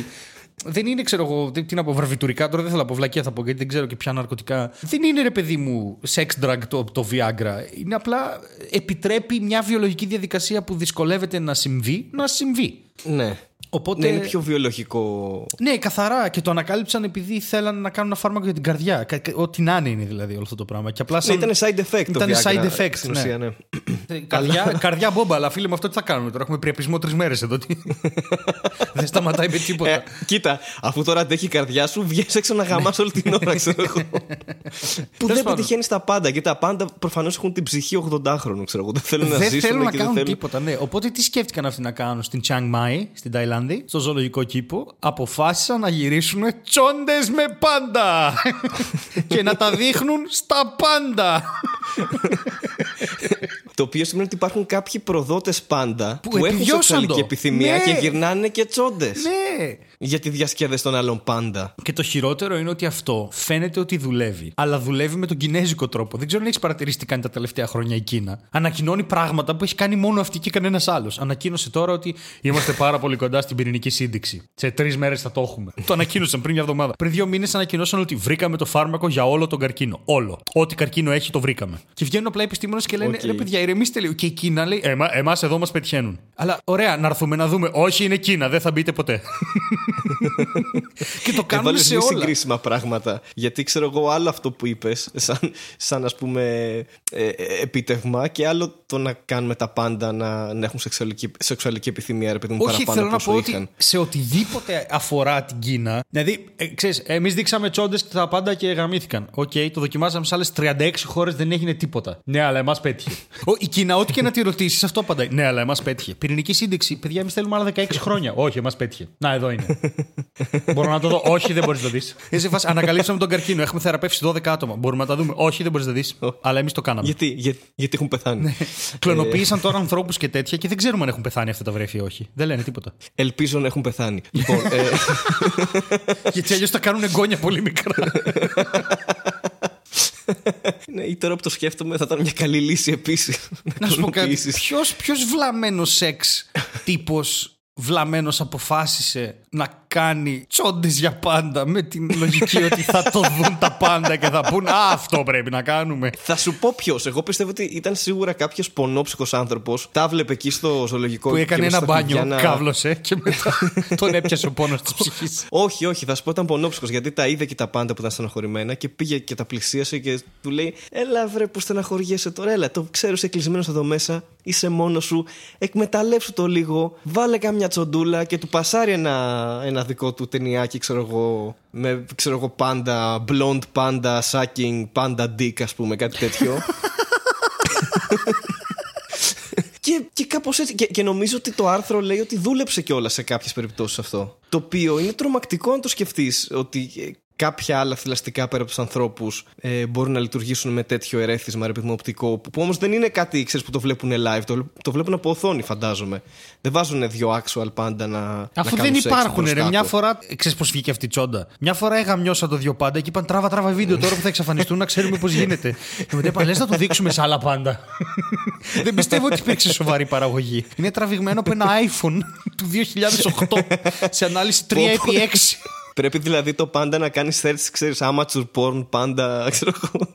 Δεν είναι, ξέρω εγώ, τι να πω, βραβιτουρικά. Τώρα δεν θέλω να πω βλακία, θα πω γιατί δεν ξέρω και ποια ναρκωτικά. Δεν είναι, ρε παιδί μου, sex drug το, το Viagra. Είναι απλά επιτρέπει μια βιολογική διαδικασία που δυσκολεύεται να συμβεί, να συμβεί. Ναι. Οπότε. Ναι, είναι πιο βιολογικό. Ναι, καθαρά. Και το ανακάλυψαν επειδή θέλανε να κάνουν ένα φάρμακο για την καρδιά. Κα- κα- Ό,τι να είναι είναι δηλαδή όλο αυτό το πράγμα. Και απλά Ναι, σαν... ήταν side effect το Ήταν Viagra, side effect, στην ναι. ουσία, ναι. Ε, καρδιά, καρδιά μπόμπα, αλλά φίλε με αυτό τι θα κάνουμε τώρα; Έχουμε πριαπισμό τρεις μέρες εδώ. Τι- Δεν σταματάει με τίποτα. Ε, κοίτα, αφού τώρα αντέχει η καρδιά σου, βγαίνει έξω να γαμάς όλη την ώρα, ξέρω εγώ. Που δεν πάντων. πετυχαίνεις τα πάντα. Γιατί τα πάντα προφανώς έχουν την ψυχή 80χρονου, ξέρω εγώ. Δεν θέλουν να δεν ζήσουν θέλουν να και κάνουν δεν θέλουν. τίποτα, ναι. Οπότε τι σκέφτηκαν αυτοί να κάνουν στην Chiang Mai, στην Ταϊλάνδη, στο ζωολογικό κήπο. Αποφάσισαν να γυρίσουν τσόντες με πάντα. και να τα δείχνουν στα πάντα. Το οποίο σημαίνει ότι υπάρχουν κάποιοι προδότες πάντα Που που, έχουν επιβιώσαν σεξουαλική το. επιθυμία Ναι. και γυρνάνε και τσόντες. ναι. Για τη διασκέδαση των άλλων πάντα. Και το χειρότερο είναι ότι αυτό φαίνεται ότι δουλεύει. Αλλά δουλεύει με τον κινέζικο τρόπο. Δεν ξέρω αν έχει παρατηρήσει τι κάνει τα τελευταία χρόνια η Κίνα. Ανακοινώνει πράγματα που έχει κάνει μόνο αυτή και κανένας άλλος. Ανακοίνωσε τώρα ότι είμαστε πάρα πολύ κοντά στην πυρηνική σύνδεξη. Σε τρεις μέρες θα το έχουμε. το ανακοίνωσαν πριν μια εβδομάδα. Πριν δύο μήνες ανακοινώσαν ότι βρήκαμε το φάρμακο για όλο τον καρκίνο. Όλο. Ό,τι καρκίνο έχει το βρήκαμε. Και βγαίνουν απλά οι επιστήμονες και λένε: Οκ. Ρε παιδιά, ηρεμήστε λίγο. Και η Κίνα λέει: Εμάς εδώ μας πετυχαίνουν. Αλλά ωραία, να έρθουμε να δούμε. Όχι, είναι Κίνα, δεν θα μπείτε ποτέ. και το κάνουν Έβαλες σε δύο όλα. συγκρίσιμα πράγματα. Γιατί ξέρω εγώ άλλο αυτό που είπες, σαν, σαν ας πούμε ε, ε, επίτευγμα, και άλλο το να κάνουμε τα πάντα να, να έχουν σεξουαλική, σεξουαλική επιθυμία, ρε παιδί μου, Όχι, παραπάνω θέλω να από πω όσο ότι είχαν. σε οτιδήποτε αφορά την Κίνα. Δηλαδή, ε, ξέρεις, εμείς δείξαμε τσόντες και τα πάντα και γαμήθηκαν. ΟΚ, το δοκιμάσαμε σε άλλες 36 χώρες, δεν έγινε τίποτα. Ναι, αλλά εμάς πέτυχε. Ο, η Κίνα, ό,τι και να τη ρωτήσεις, αυτό απαντάει. Ναι, αλλά εμάς πέτυχε. Πυρηνική σύνδεξη, παιδιά, εμείς θέλουμε άλλα 16 χρόνια. Όχι, εμάς πέτυχε. Να, εδώ είναι. Μπορώ να το δω. Όχι, δεν μπορείς να το δεις. Είσαι φάση. Ανακαλύψαμε τον καρκίνο. Έχουμε θεραπεύσει 12 άτομα. Μπορούμε να τα δούμε. Όχι, δεν μπορείς να δεις. Αλλά εμείς το κάναμε. Γιατί, για, γιατί έχουν πεθάνει. Ναι. Κλωνοποίησαν τώρα ανθρώπους και τέτοια και δεν ξέρουμε αν έχουν πεθάνει αυτά τα βρέφη ή όχι. Δεν λένε τίποτα. Ελπίζω να έχουν πεθάνει. λοιπόν, ε, Γιατί αλλιώς τα κάνουν εγγόνια πολύ μικρά. ναι, ή τώρα που το σκέφτομαι θα ήταν μια καλή λύση επίσης. να σου πω κάτι. Ποιος βλαμμένος σεξ τύπος βλαμμένος αποφάσισε να κάνει τσόντε για πάντα με την λογική ότι θα το δουν τα πάντα και θα πούν Α, αυτό πρέπει να κάνουμε. Θα σου πω ποιος. Εγώ πιστεύω ότι ήταν σίγουρα κάποιος πονόψυχος άνθρωπος. Τα βλέπε εκεί στο ζωολογικό Που έκανε και ένα στα μπάνιο, Χριστιανά. κάβλωσε και μετά τον έπιασε ο πόνος της ψυχής. Όχι, όχι, θα σου πω ήταν πονόψυχος γιατί τα είδε και τα πάντα που ήταν στεναχωρημένα και πήγε και τα πλησίασε και του λέει: Έλα, βρε, που στεναχωριέσαι τώρα, έλα, το ξέρω, είσαι κλεισμένος εδώ μέσα, είσαι μόνος σου, εκμεταλλεύσου το λίγο, βάλε κάμια τσοντούλα και του πασάρει ένα, ένα δικό του ταινιάκι, ξέρω εγώ, με ξέρω εγώ, πάντα, blonde panda, sucking, panda dick, ας πούμε, κάτι τέτοιο. Και, και κάπως έτσι. Και, και νομίζω ότι το άρθρο λέει ότι δούλεψε κιόλας σε κάποιες περιπτώσεις αυτό. Το οποίο είναι τρομακτικό αν το σκεφτείς ότι ε, κάποια άλλα θηλαστικά πέρα από τους ανθρώπους ε, μπορούν να λειτουργήσουν με τέτοιο ερέθισμα ρεπιθμό οπτικό. Που, που όμως δεν είναι κάτι ξέρεις, που το βλέπουν live. Το, το βλέπουν από οθόνη, φαντάζομαι. Δεν βάζουν δύο actual πάντα να. Αφού να δεν κάνουν σεξ υπάρχουν, ρε. μπροστά Μια τους. φορά. Ξέρεις πώς βγήκε αυτή η τσόντα. Μια φορά έγαμιώσα το δύο πάντα και είπαν τράβα τράβα βίντεο τώρα που θα εξαφανιστούν να ξέρουμε πώς γίνεται. Και μετά είπαν λες να το δείξουμε σε άλλα πάντα. δεν πιστεύω ότι υπήρξε σοβαρή παραγωγή. Είναι τραβηγμένο από ένα iPhone του 2008 σε ανάλυση 3x6. Πρέπει δηλαδή το πάντα να κάνεις search, ξέρεις, amateur porn, πάντα. Ξέρω εγώ.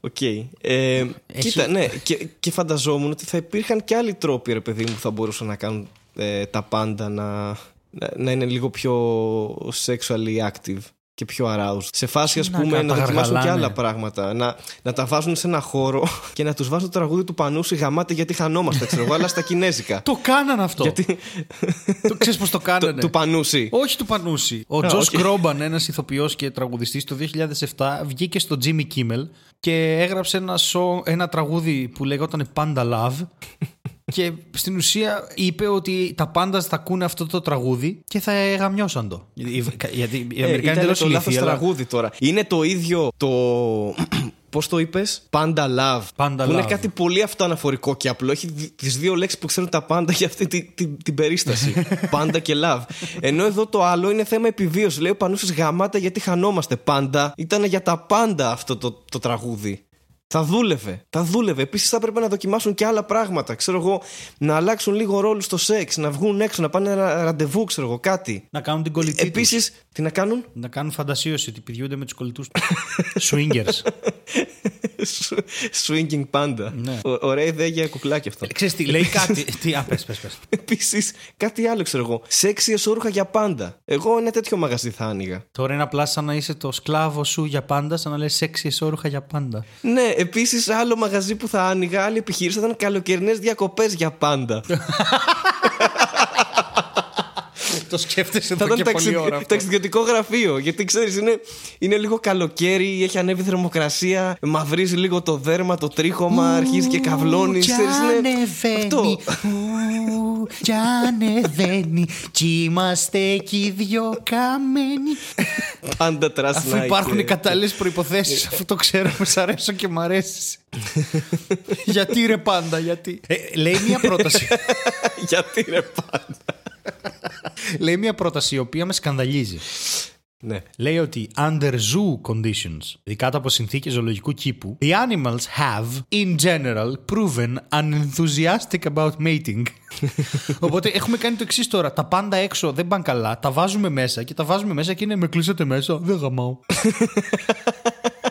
Οκ. Ε, Κοίτα, ναι, και, και φανταζόμουν ότι θα υπήρχαν και άλλοι τρόποι, ρε παιδί μου, που θα μπορούσαν να κάνουν ε, τα πάντα να, να, να είναι λίγο πιο sexually active και πιο aroused. Σε φάση, ας Να πούμε, να δοκιμάσουν και καταγαργαλάνε. άλλα πράγματα. Να, να τα βάζουν σε ένα χώρο και να τους βάζουν το τραγούδι του Πανούση γαμάτε γιατί χανόμαστε, ξέρω εγώ, αλλά στα κινέζικα. Το κάναν αυτό. γιατί. Το ξέρεις πώς το το, κάνανε. του Πανούση. Όχι του Πανούση. Ο Α, Τζος ΟΚ. Κρόμπαν, ένας ηθοποιός και τραγουδιστής, το 2007 βγήκε στο Jimmy Kimmel και έγραψε ένα, song- ένα τραγούδι που λεγόταν Panda Love. Και στην ουσία είπε ότι τα πάντα θα ακούνε αυτό το τραγούδι και θα γαμιώσαν το. Γιατί- Γιατί οι Ε, Αμερικάνοι ήταν δεν το είναι λάθος ηλίθιοι, αλλά τραγούδι τώρα. Είναι το ίδιο το. Πώς το είπες, Panda Love. Panda που είναι Love. κάτι πολύ αυτοαναφορικό και απλό. Έχει τις δύο λέξεις που ξέρουν τα πάντα για αυτή τη- τη- την περίσταση. Πάντα και love. Ενώ εδώ το άλλο είναι θέμα επιβίωσης. Λέει ο Πανούσης γαμάτα γιατί χανόμαστε. Πάντα ήταν για τα πάντα αυτό το, το τραγούδι. Θα δούλευε. Θα δούλευε. Επίσης θα έπρεπε να δοκιμάσουν και άλλα πράγματα. Ξέρω εγώ, να αλλάξουν λίγο ρόλο στο σεξ, να βγουν έξω, να πάνε ένα ραντεβού, ξέρω εγώ, κάτι. να κάνουν την κολλητή τους. Επίσης, τι να κάνουν; Να κάνουν φαντασίωση ότι πηδιούνται με τους κολλητούς τους. Swingers. Swinging Panda. Ναι. Ω- Ωραία ιδέα για κουκλάκι αυτό. Ξέρεις τι, λέει κάτι. τι, α, πες, πες, πες. Επίσης, κάτι άλλο ξέρω εγώ. Σεξι εσόρουχα για πάντα. Εγώ ένα τέτοιο μαγαζί θα άνοιγα. Τώρα είναι απλά σαν να είσαι το σκλάβο σου για πάντα, σαν να λες σεξι εσόρουχα για πάντα. Ναι, επίσης άλλο μαγαζί που θα άνοιγα, άλλη επιχείρηση θα ήταν καλοκαιρινές διακοπές για πάντα. το σκέφτεσαι θα εδώ ήταν και πολύ ταξιδι- ώρα. αυτό. ταξιδιωτικό γραφείο. Γιατί ξέρεις, είναι, είναι λίγο καλοκαίρι, έχει ανέβει θερμοκρασία, μαυρίζει λίγο το δέρμα, το τρίχωμα, αρχίζει και καυλώνει. Κι ξέρεις, είναι ανεβαίνει, Αυτό. ου, κι ανεβαίνει, κι είμαστε εκεί οι δυο καμένοι. Πάντα τρας Αφού Nike. υπάρχουν οι κατάλληλες προποθέσει, αφού το ξέρουμε, σ' αρέσω και μ' αρέσεις. γιατί ρε πάντα, γιατί. Ε, λέει μια πρόταση. Γιατί ρε πάντα. Λέει μια πρόταση η οποία με σκανδαλίζει. Ναι. Λέει ότι under zoo conditions, δηλαδή κάτω από συνθήκες ζωολογικού κήπου, the animals have, in general, proven unenthusiastic about mating. Οπότε έχουμε κάνει το εξής τώρα. Τα πάντα έξω δεν πάνε καλά, τα βάζουμε μέσα και τα βάζουμε μέσα και είναι με κλείσατε μέσα, δεν γαμάω.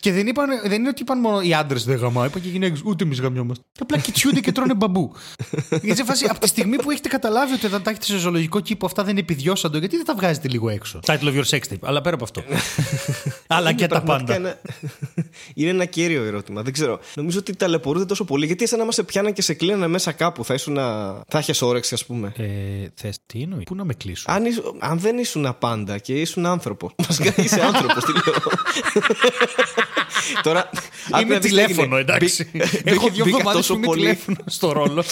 Και δεν, είπαν, δεν είναι ότι είπαν μόνο οι άντρες δεν γαμάω, είπαν και οι γυναίκες. Ούτε εμείς γαμιόμαστε. Και απλά κοιτιούνται και τρώνε μπαμπού. Γιατί σε φάση, από τη στιγμή που έχετε καταλάβει ότι όταν τα έχετε σε ζωολογικό κήπο αυτά δεν είναι επιδιώσαντο, γιατί δεν τα βγάζετε λίγο έξω; Title of your sex tape. Αλλά πέρα από αυτό. Αλλά και Είναι τα πραγματικά πάντα. Ένα... είναι ένα κέριο ερώτημα. Δεν ξέρω. Νομίζω ότι ταλαιπωρούνται τόσο πολύ. Γιατί εσένα μας σε πιάναν και σε κλείνανε μέσα κάπου. Θα ήσουν. Θα είχες όρεξη, ας πούμε. Ε, θες, τι εννοείς, πού να με κλείσουν; Αν, ήσου- αν δεν ήσουν πάντα και ήσουν άνθρωπο. Μας είσαι άνθρωπος, τι λέω. Τώρα, άκου Είμαι να δεις τι έγινε. τηλέφωνο, εντάξει. Μπή- Έχω μπήκα- δύο μπήκα εβδομάδες που τόσο είμαι πολύ- τηλέφωνο στο ρόλο.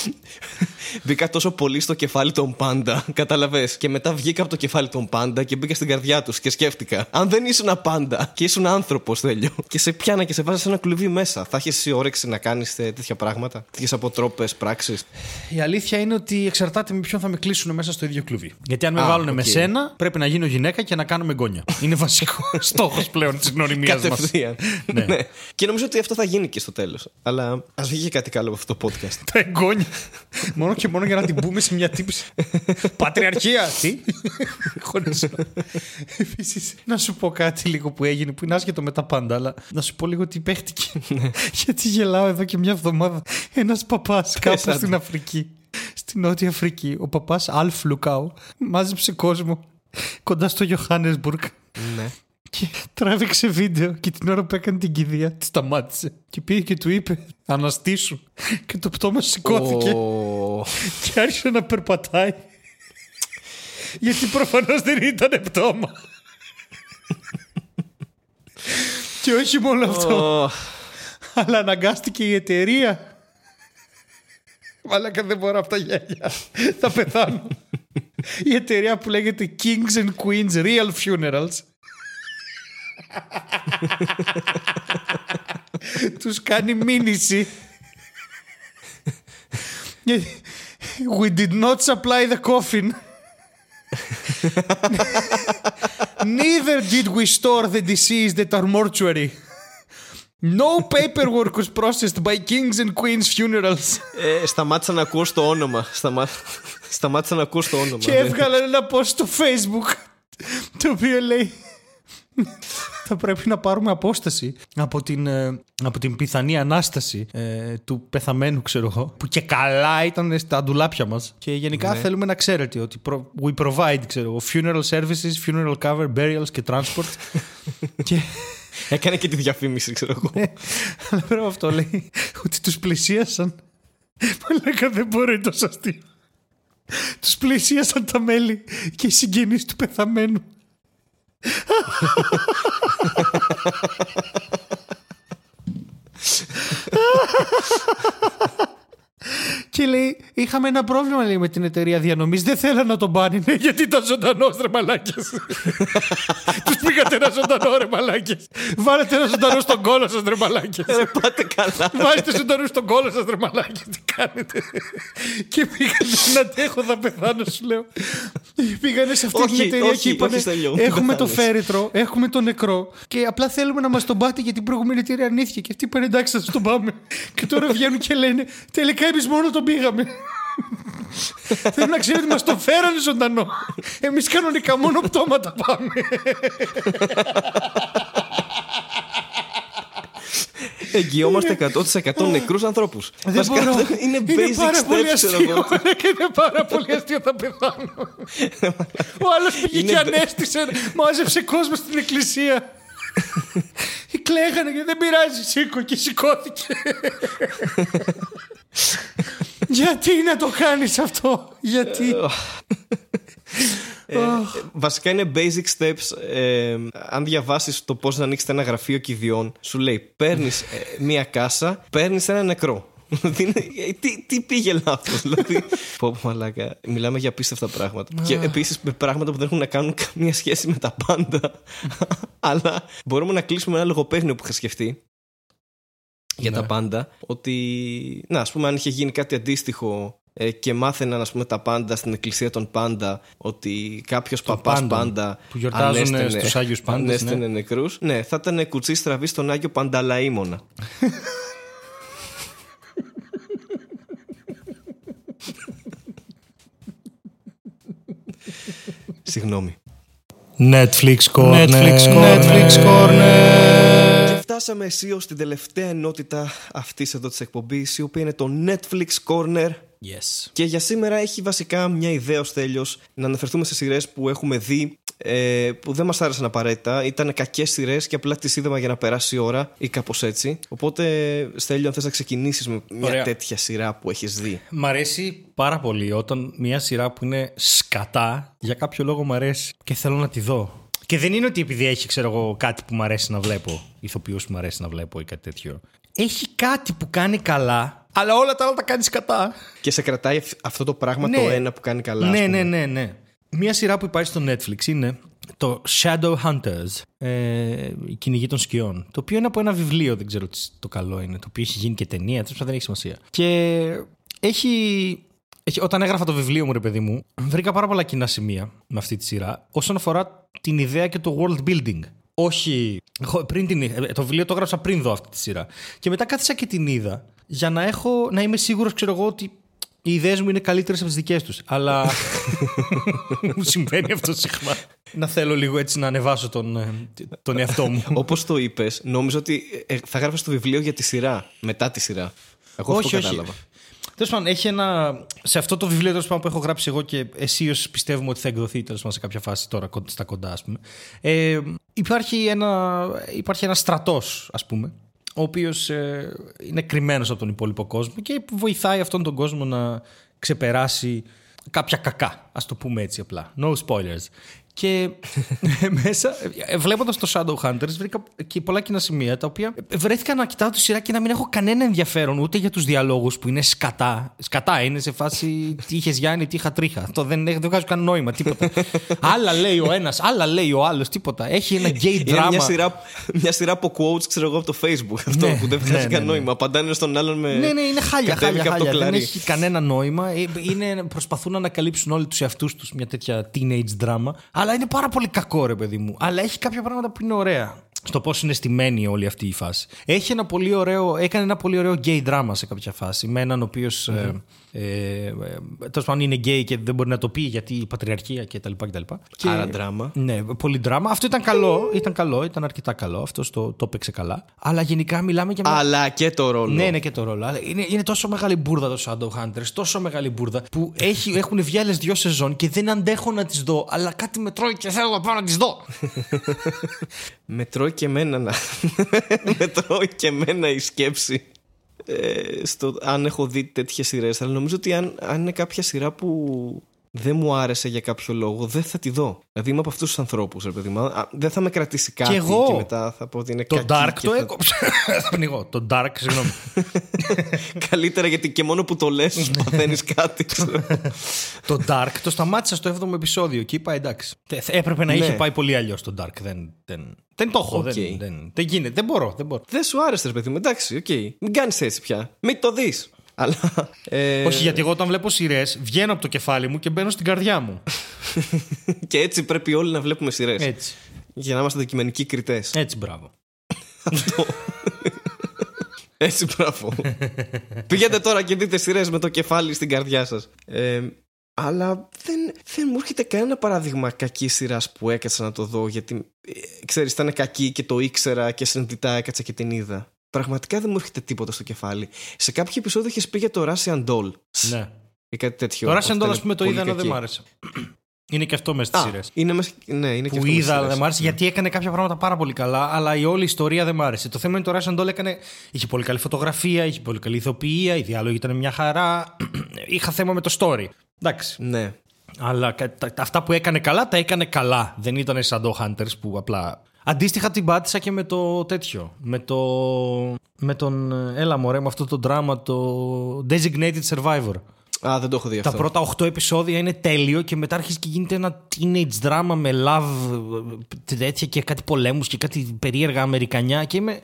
Μπήκα τόσο πολύ στο κεφάλι των πάντα, κατάλαβες. Και μετά βγήκα από το κεφάλι των πάντα και μπήκα στην καρδιά τους και σκέφτηκα. Αν δεν ήσουν πάντα και ήσουν άνθρωπος, τέλειο. Και σε πιάνα και σε βάζα σε ένα κλουβί μέσα. Θα έχεις εσύ όρεξη να κάνεις τέτοια πράγματα. Τέτοιες αποτρόπες πράξεις. Η αλήθεια είναι ότι εξαρτάται με ποιον θα με κλείσουν μέσα στο ίδιο κλουβί. Γιατί αν με Α, βάλουν με ΟΚ. σένα, πρέπει να γίνω γυναίκα και να κάνουμε εγγόνια. Είναι βασικός στόχος πλέον της γνωριμίας μας. Κατευθείαν. Ναι. ναι. Και νομίζω ότι αυτό θα γίνει και στο τέλος. Αλλά ας βγει και κάτι καλό από αυτό το podcast. Τα εγγόνια. μόνο και μόνο για να την πούμε σε μια τύψη. Πατριαρχία! Τι; Χωρίς Επίσης, να σου πω κάτι λίγο που έγινε που είναι άσχετο με τα πάντα, αλλά να σου πω λίγο τι παίχτηκε. Γιατί γελάω εδώ και μια εβδομάδα. Ένας παπάς κάπου άντε. στην Αφρική. Στην Νότια Αφρική. Ο παπάς Αλφ Λουκάου μάζεψε κόσμο κοντά στο Johannesburg ναι. Και τράβηξε βίντεο και την ώρα που έκανε την κηδεία τη σταμάτησε. Και πήγε και του είπε αναστήσου και το πτώμα σηκώθηκε Ω, και άρχισε να περπατάει. Γιατί προφανώς δεν ήταν πτώμα. Και όχι μόνο αυτό. Ω, αλλά αναγκάστηκε η εταιρεία. Μαλάκα δεν μπορώ από τα γέλια. Θα πεθάνω. Η εταιρεία που λέγεται Kings and Queens Real Funerals Τους κάνει μήνυση Γιατί- We did not supply the coffin Neither did we store the deceased at our mortuary No paperwork was processed by Kings and Queens funerals. ε, σταμάτησα να ακούω στο όνομα. Σταμά... Σταμάτησα να ακούω στο όνομα. Και Δεν- έβγαλαν ένα post στο facebook το οποίο λέει θα πρέπει να πάρουμε απόσταση από την, ε, από την πιθανή ανάσταση ε, του πεθαμένου ξέρω εγώ που και καλά ήταν στα ντουλάπια μας και γενικά Ναι. θέλουμε να ξέρετε ότι προ- we provide ξέρω εγώ funeral services, funeral cover, burials και transport και Έκανε και τη διαφήμιση, ξέρω εγώ. Ναι, αλλά πέρα από αυτό λέει ότι τους πλησίασαν. Μαλάκα δεν μπορεί τόσο αστείο. Τους πλησίασαν τα μέλη και οι συγγενείς του πεθαμένου. Και λέει, είχαμε ένα πρόβλημα λέει, με την εταιρεία διανομής. Δεν θέλανε να τον πάνε, ναι, γιατί ήταν ζωντανός ρε μαλάκες. Τους πήγατε ένα ζωντανό ρε μαλάκες. Βάλετε ένα ζωντανό στον κόλο σας ρε μαλάκες. Ε, πάτε καλά. Βάζετε ζωντανούς στον κόλο σας ρε μαλάκες. Τι κάνετε. και πήγανε να αντέχω, θα πεθάνω, σου λέω. Πήγανε σε αυτή την Όχι, εταιρεία όχι, και είπανε: όχι, Στέλιο, μην Έχουμε το πεθάνεις». φέρετρο, έχουμε το νεκρό και απλά θέλουμε να μας τον πάτε γιατί η προηγούμενη εταιρεία αρνήθηκε. Και αυτοί είπαν εντάξει, θα σα τον πάμε. και τώρα βγαίνουν και λένε: Τελικά εμείς μόνο τον πήγαμε. Θέλω να ξέρετε, μας τον φέρανε ζωντανό. Εμείς κανονικά μόνο πτώματα πάμε. Εγγυόμαστε 100% νεκρούς ανθρώπους. Δεν μπορώ. Είναι basic πάρα πολύ steps, ξέρω αστείο. εγώ. Και είναι πάρα πολύ αστείο θα πεθάνω. Ο άλλος πήγε Είναι και μπε- ανέστησε, μάζεψε κόσμο στην εκκλησία. Και κλαίγανε και δεν πειράζει, σήκω και σηκώθηκε. Γιατί να το κάνεις αυτό, γιατί; Ε, βασικά είναι basic steps. Ε, αν διαβάσεις το πώς να ανοίξετε ένα γραφείο κηδιών, σου λέει παίρνεις μία κάσα, παίρνεις ένα νεκρό. Δηλαδή, είναι- ε, τι, τι πήγε λάθος, δηλαδή. Πω, πω, μαλάκα. Μιλάμε για απίστευτα πράγματα. και επίσης με πράγματα που δεν έχουν να κάνουν καμία σχέση με τα πάντα. Αλλά μπορούμε να κλείσουμε ένα λογοπαίγνιο που είχα σκεφτεί για τα πάντα. Ότι, να, ας πούμε, αν είχε γίνει κάτι αντίστοιχο ε, και μάθαιναν ας πούμε, τα πάντα στην εκκλησία των πάντα ότι κάποιος παπάς πάντων, πάντα. που γιορτάζουν ανέστενε- στους Άγιους Πάντες, ανέστενε νεκρούς. Ναι, θα ήταν κουτσί στραβής στον Άγιο Πανταλαήμονα. Συγγνώμη. Netflix Corner. Netflix Corner. Netflix Corner. Και φτάσαμε αισίως στην τελευταία ενότητα αυτής εδώ της εκπομπής η οποία είναι το Netflix Corner Yes. και για σήμερα έχει βασικά μια ιδέα ως τέλειος να αναφερθούμε σε σειρές που έχουμε δει ε, που δεν μας άρεσαν απαραίτητα ήταν κακές σειρές και απλά τις είδαμε για να περάσει η ώρα ή κάπως έτσι οπότε Στέλιο αν θες να ξεκινήσεις με μια Ωραία. τέτοια σειρά που έχεις δει Μ' αρέσει πάρα πολύ όταν μια σειρά που είναι σκατά για κάποιο λόγο μου αρέσει και θέλω να τη δω. Και δεν είναι ότι επειδή έχει, ξέρω εγώ, κάτι που μου αρέσει να βλέπω, ηθοποιούς που μου αρέσει να βλέπω ή κάτι τέτοιο. Έχει κάτι που κάνει καλά, αλλά όλα τα άλλα τα κάνει κατά. Και σε κρατάει αυτό το πράγμα Ναι. το ένα που κάνει καλά. ας Ναι, πούμε. ναι, ναι, ναι. Μία σειρά που υπάρχει στο Netflix είναι το Shadow Hunters, ε, η κυνηγή των σκιών. Το οποίο είναι από ένα βιβλίο, δεν ξέρω τι το καλό είναι. Το οποίο έχει γίνει και ταινία, τέλος πάντων δεν έχει σημασία. Και έχει, έχει. Όταν έγραφα το βιβλίο μου, ρε παιδί μου, βρήκα πάρα πολλά κοινά σημεία με αυτή τη σειρά όσον αφορά την ιδέα και το world building. Όχι. εγώ Πριν την, ε, το βιβλίο το έγραψα πριν δω αυτή τη σειρά. Και μετά κάθισα και την είδα για να, έχω, να είμαι σίγουρος, ξέρω εγώ, ότι οι ιδέες μου είναι καλύτερες από τις δικές τους. Αλλά. μου συμβαίνει αυτό συχνά. να θέλω λίγο έτσι να ανεβάσω τον, ε, τον εαυτό μου. Όπως το είπες, νόμιζα ότι ε, θα γράφεις το βιβλίο για τη σειρά. Μετά τη σειρά. Εγώ αυτό κατάλαβα. Τέλος πάντων, έχει ένα. Σε αυτό το βιβλίο τέλος πάντων, που έχω γράψει εγώ και εσύ όσοι πιστεύουμε ότι θα εκδοθεί τέλος πάντων, σε κάποια φάση τώρα κον- στα κοντά, ας πούμε. Ε, υπάρχει ένα, υπάρχει ένας στρατός, ας πούμε, ο οποίος είναι κρυμμένος από τον υπόλοιπο κόσμο και βοηθάει αυτόν τον κόσμο να ξεπεράσει κάποια κακά. Α το πούμε έτσι απλά. No spoilers. Και μέσα, βλέποντας το Shadowhunters, βρήκα και πολλά κοινά σημεία τα οποία βρέθηκα να κοιτάω τη σειρά και να μην έχω κανένα ενδιαφέρον ούτε για τους διαλόγους που είναι σκατά. Σκατά είναι σε φάση τι είχες Γιάννη, τι είχα τρίχα. Αυτό δεν, δεν βγάζει κανένα νόημα, τίποτα. άλλα λέει ο ένας, άλλα λέει ο άλλος, τίποτα. Έχει ένα gay Είναι drama. μια σειρά, μια σειρά από quotes, ξέρω εγώ, από το Facebook. Αυτό Ναι, που δεν ναι, βγάζει ναι, καν ναι. νόημα. Απαντάνε στον άλλον με. Ναι, ναι, είναι χάλια, κατέβηκε χάλια, από το χάλια. Δεν κλαρί. έχει κανένα νόημα. Ε, Είναι, προσπαθούν να ανακαλύψουν όλοι τους εαυτούς τους μια τέτοια teenage drama. Αλλά είναι πάρα πολύ κακό, ρε παιδί μου. Αλλά έχει κάποια πράγματα που είναι ωραία. Στο πώς είναι στημένη όλη αυτή η φάση. Έχει ένα πολύ ωραίο, έκανε ένα πολύ ωραίο gay drama σε κάποια φάση. Με έναν ο οποίος. Ε, ε, Τέλος πάντων είναι gay και δεν μπορεί να το πει γιατί η πατριαρχία κτλ. κτλ. Και- Άρα δράμα. ναι, πολύ δράμα. Αυτό ήταν καλό, ήταν καλό, ήταν αρκετά καλό. Αυτός το, το έπαιξε καλά. Αλλά γενικά μιλάμε για μια Αλλά και το ρόλο. ναι, ναι και το ρόλο. Αλλά είναι, είναι τόσο μεγάλη μπουρδα το Shadowhunters, τόσο μεγάλη μπουρδα που έχει, έχουν βγει άλλες δύο σεζόν και δεν αντέχω να τις δω. Αλλά κάτι με τρώει και θέλω να πάω να τις δω. Με τρώει και εμένα να. με τρώει και εμένα η σκέψη. Ε, στο, αν έχω δει τέτοιες σειρές. Αλλά νομίζω ότι αν, αν είναι κάποια σειρά που δεν μου άρεσε για κάποιο λόγο, δεν θα τη δω. Δηλαδή είμαι από αυτούς τους ανθρώπους, ρε παιδί μου. Α, Δεν θα με κρατήσει κάτι Κι εγώ. και μετά θα πω ότι είναι το κακή Dark και το θα- έκοψα. Θα πνιγώ. Το Dark, συγγνώμη. Καλύτερα γιατί και μόνο που το λες, παθαίνει κάτι. ξέρω. το Dark το σταμάτησα στο 7ο επεισόδιο και είπα εντάξει. Τε- Έπρεπε να Ναι. είχε πάει πολύ αλλιώς το Dark. Δεν, δεν, δεν το έχω. ΟΚ. Δεν, δεν, δεν γίνεται. Δεν μπορώ. Δεν μπορώ. δεν σου άρεσε, ρε παιδί μου. Εντάξει, ΟΚ. Μην κάνεις έτσι πια. Μην το δεις. Αλλά. ε, Όχι, γιατί εγώ όταν βλέπω σειρές, βγαίνω από το κεφάλι μου και μπαίνω στην καρδιά μου. Και έτσι πρέπει όλοι να βλέπουμε σειρές. Έτσι. Για να είμαστε αντικειμενικοί κριτές. Έτσι, μπράβο. Έτσι, μπράβο. Πηγαίνετε τώρα και δείτε σειρές με το κεφάλι στην καρδιά σας. Ε, αλλά δεν, δεν μου έρχεται κανένα παράδειγμα κακής σειράς που έκατσα να το δω γιατί ε, ξέρεις ήταν κακή και το ήξερα και συνειδητά έκατσα και την είδα. Πραγματικά δεν μου έρχεται τίποτα στο κεφάλι. Σε κάποιο επεισόδιο είχες πει για το Russian Doll Ναι. ή κάτι τέτοιο. Το Russian Αυτό Doll, είναι ας πούμε, το πολύ είδα, αλλά δεν κακή. μ' άρεσε. Είναι και αυτό μέσα στις Α, σειρές. είναι, μες- ναι, είναι και Που αυτό μες είδα, στις αλλά δεν σειρές. μ' άρεσε γιατί έκανε κάποια πράγματα πάρα πολύ καλά, αλλά η όλη ιστορία δεν μ' άρεσε. Το θέμα είναι το Russian Doll έκανε. είχε πολύ καλή φωτογραφία, είχε πολύ καλή ηθοποιία, οι διάλογοι ήταν μια χαρά. Είχα θέμα με το story. Εντάξει. Ναι. Αλλά κα- τα- τα- αυτά που έκανε καλά, τα έκανε καλά. Δεν ήταν σαν το Hunters που απλά. Αντίστοιχα την πάτησα και με το τέτοιο. Με το. Με τον. Έλα μωρέ, με αυτό το δράμα, το Designated Survivor. Α, δεν το έχω δει Τα αυτό. πρώτα 8 επεισόδια είναι τέλειο και μετά αρχίζει και γίνεται ένα teenage drama με love ε, τέτοια και κάτι πολέμους και κάτι περίεργα αμερικανιά και είμαι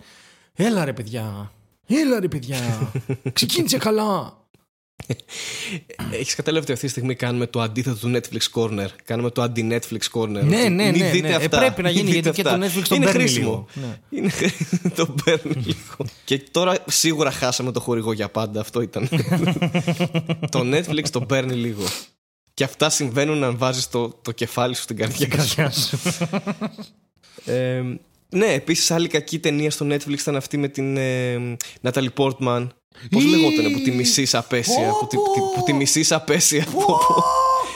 έλα ρε παιδιά, έλα ρε παιδιά, ξεκίνησε καλά. Έχεις κατάλαβει ότι αυτή τη στιγμή κάνουμε το αντίθετο του Netflix Corner; Κάνουμε το αντι-Netflix Corner. Ναι, Ότι ναι, μην ναι, δείτε ναι. Ε, αυτά. πρέπει να Μην γίνει, δείτε γιατί και αυτά. το Netflix τον Είναι παίρνει χρήσιμο. λίγο. Ναι. Είναι χρήσιμο. τον παίρνει λίγο. Και τώρα σίγουρα χάσαμε το χορηγό για πάντα. Αυτό ήταν. το Netflix τον παίρνει λίγο. Και αυτά συμβαίνουν αν βάζεις το, το κεφάλι σου στην καρδιά σου. Καρδιά σου. Ε, ναι, επίσης άλλη κακή ταινία στο Netflix ήταν αυτή με την ε, Natalie Portman. Πώς Ή- λεγότανε που τη μισείς απέσια. Πω, Που τη, πω. τη- που τη μισείς απέσια. Πω, πω.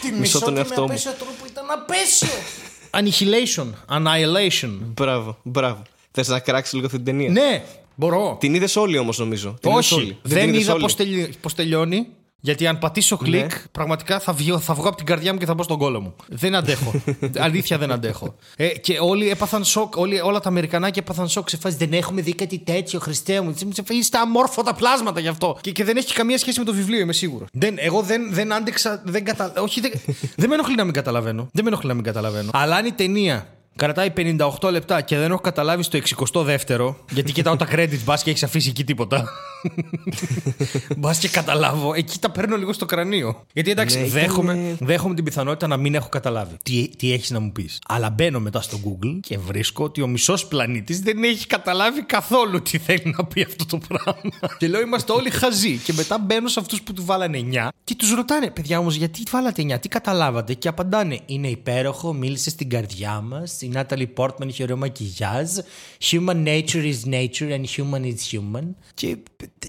Τη Μισώ μισώ τον και εαυτό με μου. απέσιο τρόπο ήταν απέσιο. Annihilation, Annihilation. Μπράβο, μπράβο. Θες να κράξεις λίγο αυτή την ταινία; Ναι, μπορώ. Την είδες όλοι όμως νομίζω. Την είδες Όχι, όλοι. δεν, την είδες είδα όλοι. πώς, τελει... πώς τελειώνει Γιατί αν πατήσω κλικ, πραγματικά θα βγω, θα βγω από την καρδιά μου και θα μπω στον κόλο μου. Δεν αντέχω. Αλήθεια δεν αντέχω. Ε, και όλοι έπαθαν σοκ, όλοι, όλα τα Αμερικανάκια έπαθαν σοκ σε φάση. Δεν έχουμε δει κάτι τέτοιο, Χριστέ μου. Είστε αμόρφωτα πλάσματα γι' αυτό. Και, και δεν έχει καμία σχέση με το βιβλίο, είμαι σίγουρο. Δεν, εγώ δεν, δεν άντεξα. Δεν κατα... Όχι, δεν, δεν με ενοχλεί να μην καταλαβαίνω. Δεν με ενοχλεί να μην καταλαβαίνω. Αλλά αν η ταινία Κρατάει 58 λεπτά και δεν έχω καταλάβει στο 62ο. Γιατί κοιτάω τα credits, μπα και έχεις αφήσει εκεί τίποτα. μπας και καταλάβω. Εκεί τα παίρνω λίγο στο κρανίο. Γιατί εντάξει, ναι, δέχομαι, δέχομαι την πιθανότητα να μην έχω καταλάβει. Τι, τι έχεις να μου πεις. Αλλά μπαίνω μετά στο Google και βρίσκω ότι ο μισός πλανήτης δεν έχει καταλάβει καθόλου τι θέλει να πει αυτό το πράγμα. και λέω είμαστε όλοι χαζοί. Και μετά μπαίνω σε αυτούς που του βάλανε 9 και τους ρωτάνε, παιδιά όμως, γιατί βάλατε 9, τι καταλάβατε; Και απαντάνε, είναι υπέροχο, μίλησε στην καρδιά μας η Natalie Portman είχε ωραίο μακιγιάζ. Human nature is nature and human is human. Και.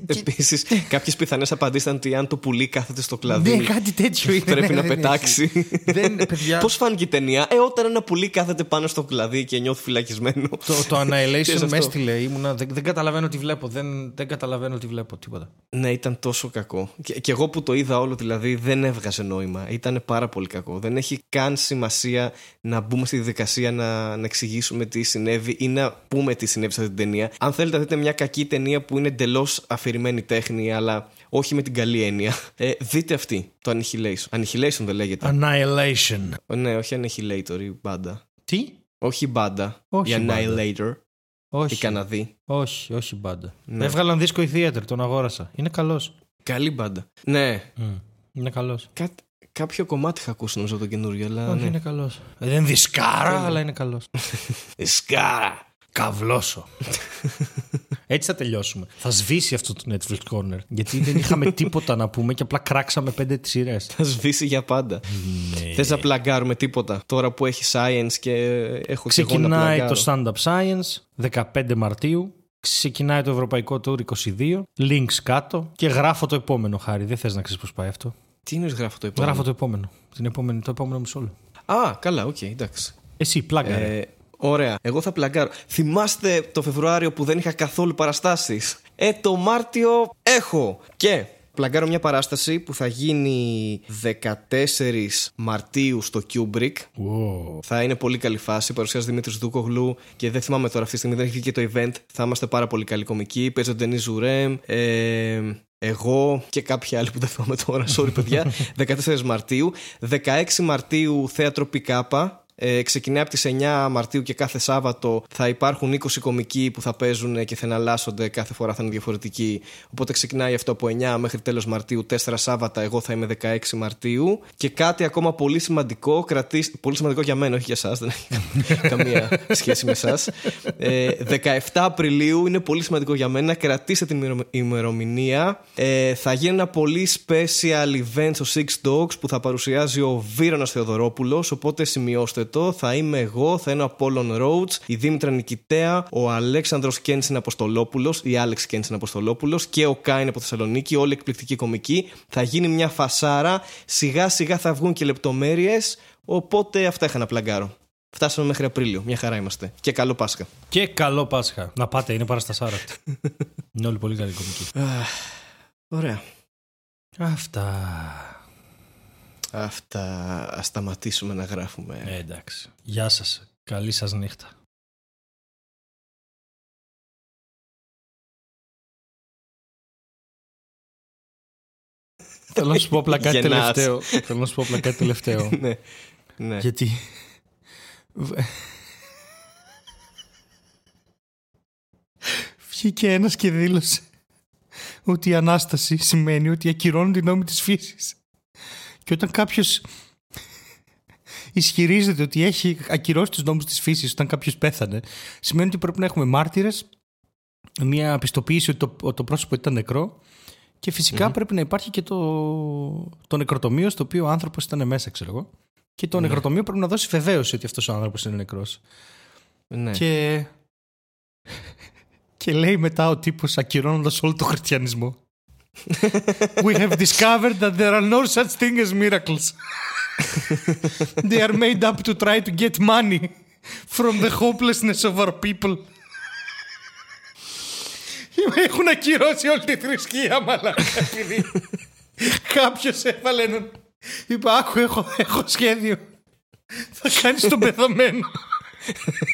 Επίσης, κάποιες πιθανές απαντήσεις ήταν ότι αν το πουλί κάθεται στο κλαδί. Ναι, κάτι τέτοιο είναι. Πρέπει να πετάξει. Πώς φάνηκε η ταινία, Ε, όταν ένα πουλί κάθεται πάνω στο κλαδί και νιώθει φυλακισμένο. Το, το Annihilation μες έστειλε. Ήμουνα, δεν, δεν καταλαβαίνω τι βλέπω. Δεν, δεν καταλαβαίνω τι βλέπω. Τίποτα. Ναι, ήταν τόσο κακό. Και, και εγώ που το είδα όλο δηλαδή δεν έβγαζε νόημα. Ήταν πάρα πολύ κακό. Δεν έχει καν σημασία να μπούμε στη διαδικασία να να, εξηγήσουμε τι συνέβη ή να πούμε τι συνέβη σε αυτή την ταινία. Αν θέλετε να δείτε μια κακή ταινία που είναι εντελώς αφηρημένη τέχνη, αλλά όχι με την καλή έννοια, ε, δείτε αυτή, το Annihilation. Annihilation δεν λέγεται. Annihilation. Ναι, όχι Annihilator, η μπάντα. Τι; Όχι η μπάντα. Όχι η Annihilator. Όχι. Η Καναδή. Όχι, όχι μπάντα. Ναι. Έβγαλαν δίσκο η Theater, τον αγόρασα. Είναι καλός. Καλή μπάντα. Ναι. Mm. Είναι καλός. Κάτι, Κάποιο κομμάτι είχα ακούσει νομίζω το καινούριο. Αλλά Όχι, ναι. είναι καλός. Δεν είναι δισκάρα, αλλά είναι καλός. δισκάρα! Καβλώσω. Έτσι θα τελειώσουμε. Θα σβήσει αυτό το Netflix Corner. Γιατί δεν είχαμε τίποτα να πούμε και απλά κράξαμε πέντε σειρές. Θα σβήσει για πάντα. Ναι. Θες να πλαγκάρουμε τίποτα τώρα που έχει science και έχω Ξεκινάει το stand-up science 15 Μαρτίου. Ξεκινάει το Ευρωπαϊκό Tour 22. Links κάτω. Και γράφω το επόμενο χάρη. Δεν θες να ξέρεις πώς πάει αυτό. Τι είναι γράφω το επόμενο; Γράφω το επόμενο. Την επόμενη, το επόμενο μισό Α, καλά, ΟΚ, okay, εντάξει. Εσύ, plug-α. Ε, ωραία. Εγώ θα πλαγκάρω. Θυμάστε το Φεβρουάριο που δεν είχα καθόλου παραστάσεις; Ε, το Μάρτιο έχω. Και πλαγκάρω μια παράσταση που θα γίνει 14 Μαρτίου στο Kubrick. Wow. Θα είναι πολύ καλή φάση. Παρουσιάζει Δημήτρης Δούκογλου και δεν θυμάμαι τώρα αυτή τη στιγμή, δεν έχει βγει και το event. Θα είμαστε πάρα πολύ καλοί κομικοί. Παίζει ο Ντενί Ζουρέμ. Ε, εγώ και κάποιοι άλλοι που δεν θυμάμαι τώρα, sorry παιδιά, 14 Μαρτίου. 16 Μαρτίου θέατρο Πικάπα, ε, ξεκινάει από τις 9 Μαρτίου και κάθε Σάββατο θα υπάρχουν 20 κομικοί που θα παίζουν και θα εναλλάσσονται. Κάθε φορά θα είναι διαφορετικοί. Οπότε ξεκινάει αυτό από 9 μέχρι τέλος Μαρτίου, 4 Σάββατα. Εγώ θα είμαι 16 Μαρτίου. Και κάτι ακόμα πολύ σημαντικό, κρατήστε, πολύ σημαντικό για μένα, όχι για εσά, δεν έχει καμία σχέση με εσά. Ε, 17 Απριλίου είναι πολύ σημαντικό για μένα. Κρατήστε την ημερομηνία. Ε, θα γίνει ένα πολύ special event στο Six Dogs που θα παρουσιάζει ο Βίρονας Θεοδωρόπουλος. Οπότε σημειώστε θα είμαι εγώ, θα είναι ο Απόλλων Ρόουτ, η Δήμητρα Νικητέα, ο Αλέξανδρος Κένσιν Αποστολόπουλος, η Άλεξ Κένσιν Αποστολόπουλος και ο Κάιν από Θεσσαλονίκη, όλοι εκπληκτικοί κομικοί. Θα γίνει μια φασάρα, σιγά σιγά θα βγουν και λεπτομέρειες. Οπότε αυτά είχα να πλαγκάρω. Φτάσαμε μέχρι Απρίλιο. Μια χαρά είμαστε. Και καλό Πάσχα. Και καλό Πάσχα. Να πάτε, είναι παραστασάρα είναι όλοι πολύ καλοί κομικοί. Ωραία. Αυτά. Αυτά ας σταματήσουμε να γράφουμε. Ε, εντάξει. Γεια σας. Καλή σας νύχτα. Θέλω να σου πω απλά κάτι τελευταίο. Θέλω να σου πω απλά κάτι τελευταίο. ναι, ναι. Γιατί... Βγήκε ένας και δήλωσε ότι η Ανάσταση σημαίνει ότι ακυρώνουν την νόμη της φύσης. Και όταν κάποιος ισχυρίζεται ότι έχει ακυρώσει τους νόμους της φύσης όταν κάποιος πέθανε, σημαίνει ότι πρέπει να έχουμε μάρτυρες, μια πιστοποίηση ότι το, το πρόσωπο ήταν νεκρό και φυσικα πρέπει να υπάρχει και το, το νεκροτομείο στο οποίο ο άνθρωπος ήταν μέσα, ξέρω εγώ. Και το ναι. νεκροτομείο πρέπει να δώσει βεβαίωση ότι αυτός ο άνθρωπος είναι νεκρός. Ναι. Και... και λέει μετά ο τύπος ακυρώνοντας όλο το χριστιανισμό we have discovered that there are no such thing as miracles. they are made up to try to get money from the hopelessness of our people. Έχουν ακυρώσει όλη τη θρησκεία, μαλάκα, Κάποιος έβαλε έναν. Είπα, άκου, έχω, έχω σχέδιο. Θα κάνεις τον πεθαμένο.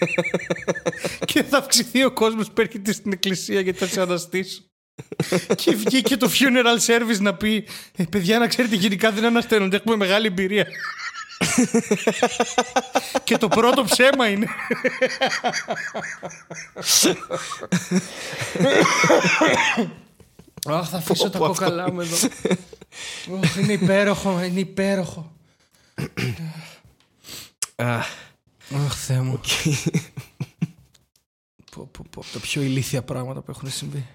και θα αυξηθεί ο κόσμος που έρχεται στην εκκλησία γιατί θα σε αναστήσω. Και βγήκε το funeral service να πει ε, παιδιά να ξέρετε γενικά δεν ανασταίνονται έχουμε μεγάλη εμπειρία και το πρώτο ψέμα είναι Αχ, θα αφήσω τα κόκαλά μου εδώ. Αχ, είναι υπέροχο, είναι υπέροχο. Αχ, Θεέ μου. Πω, πω, πω, τα πιο ηλίθια πράγματα που έχουν συμβεί.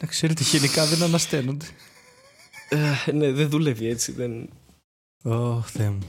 Να ξέρετε, γενικά δεν ανασταίνονται. Ε, ναι, δεν δουλεύει έτσι. Δεν... Ω, Θεέ μου.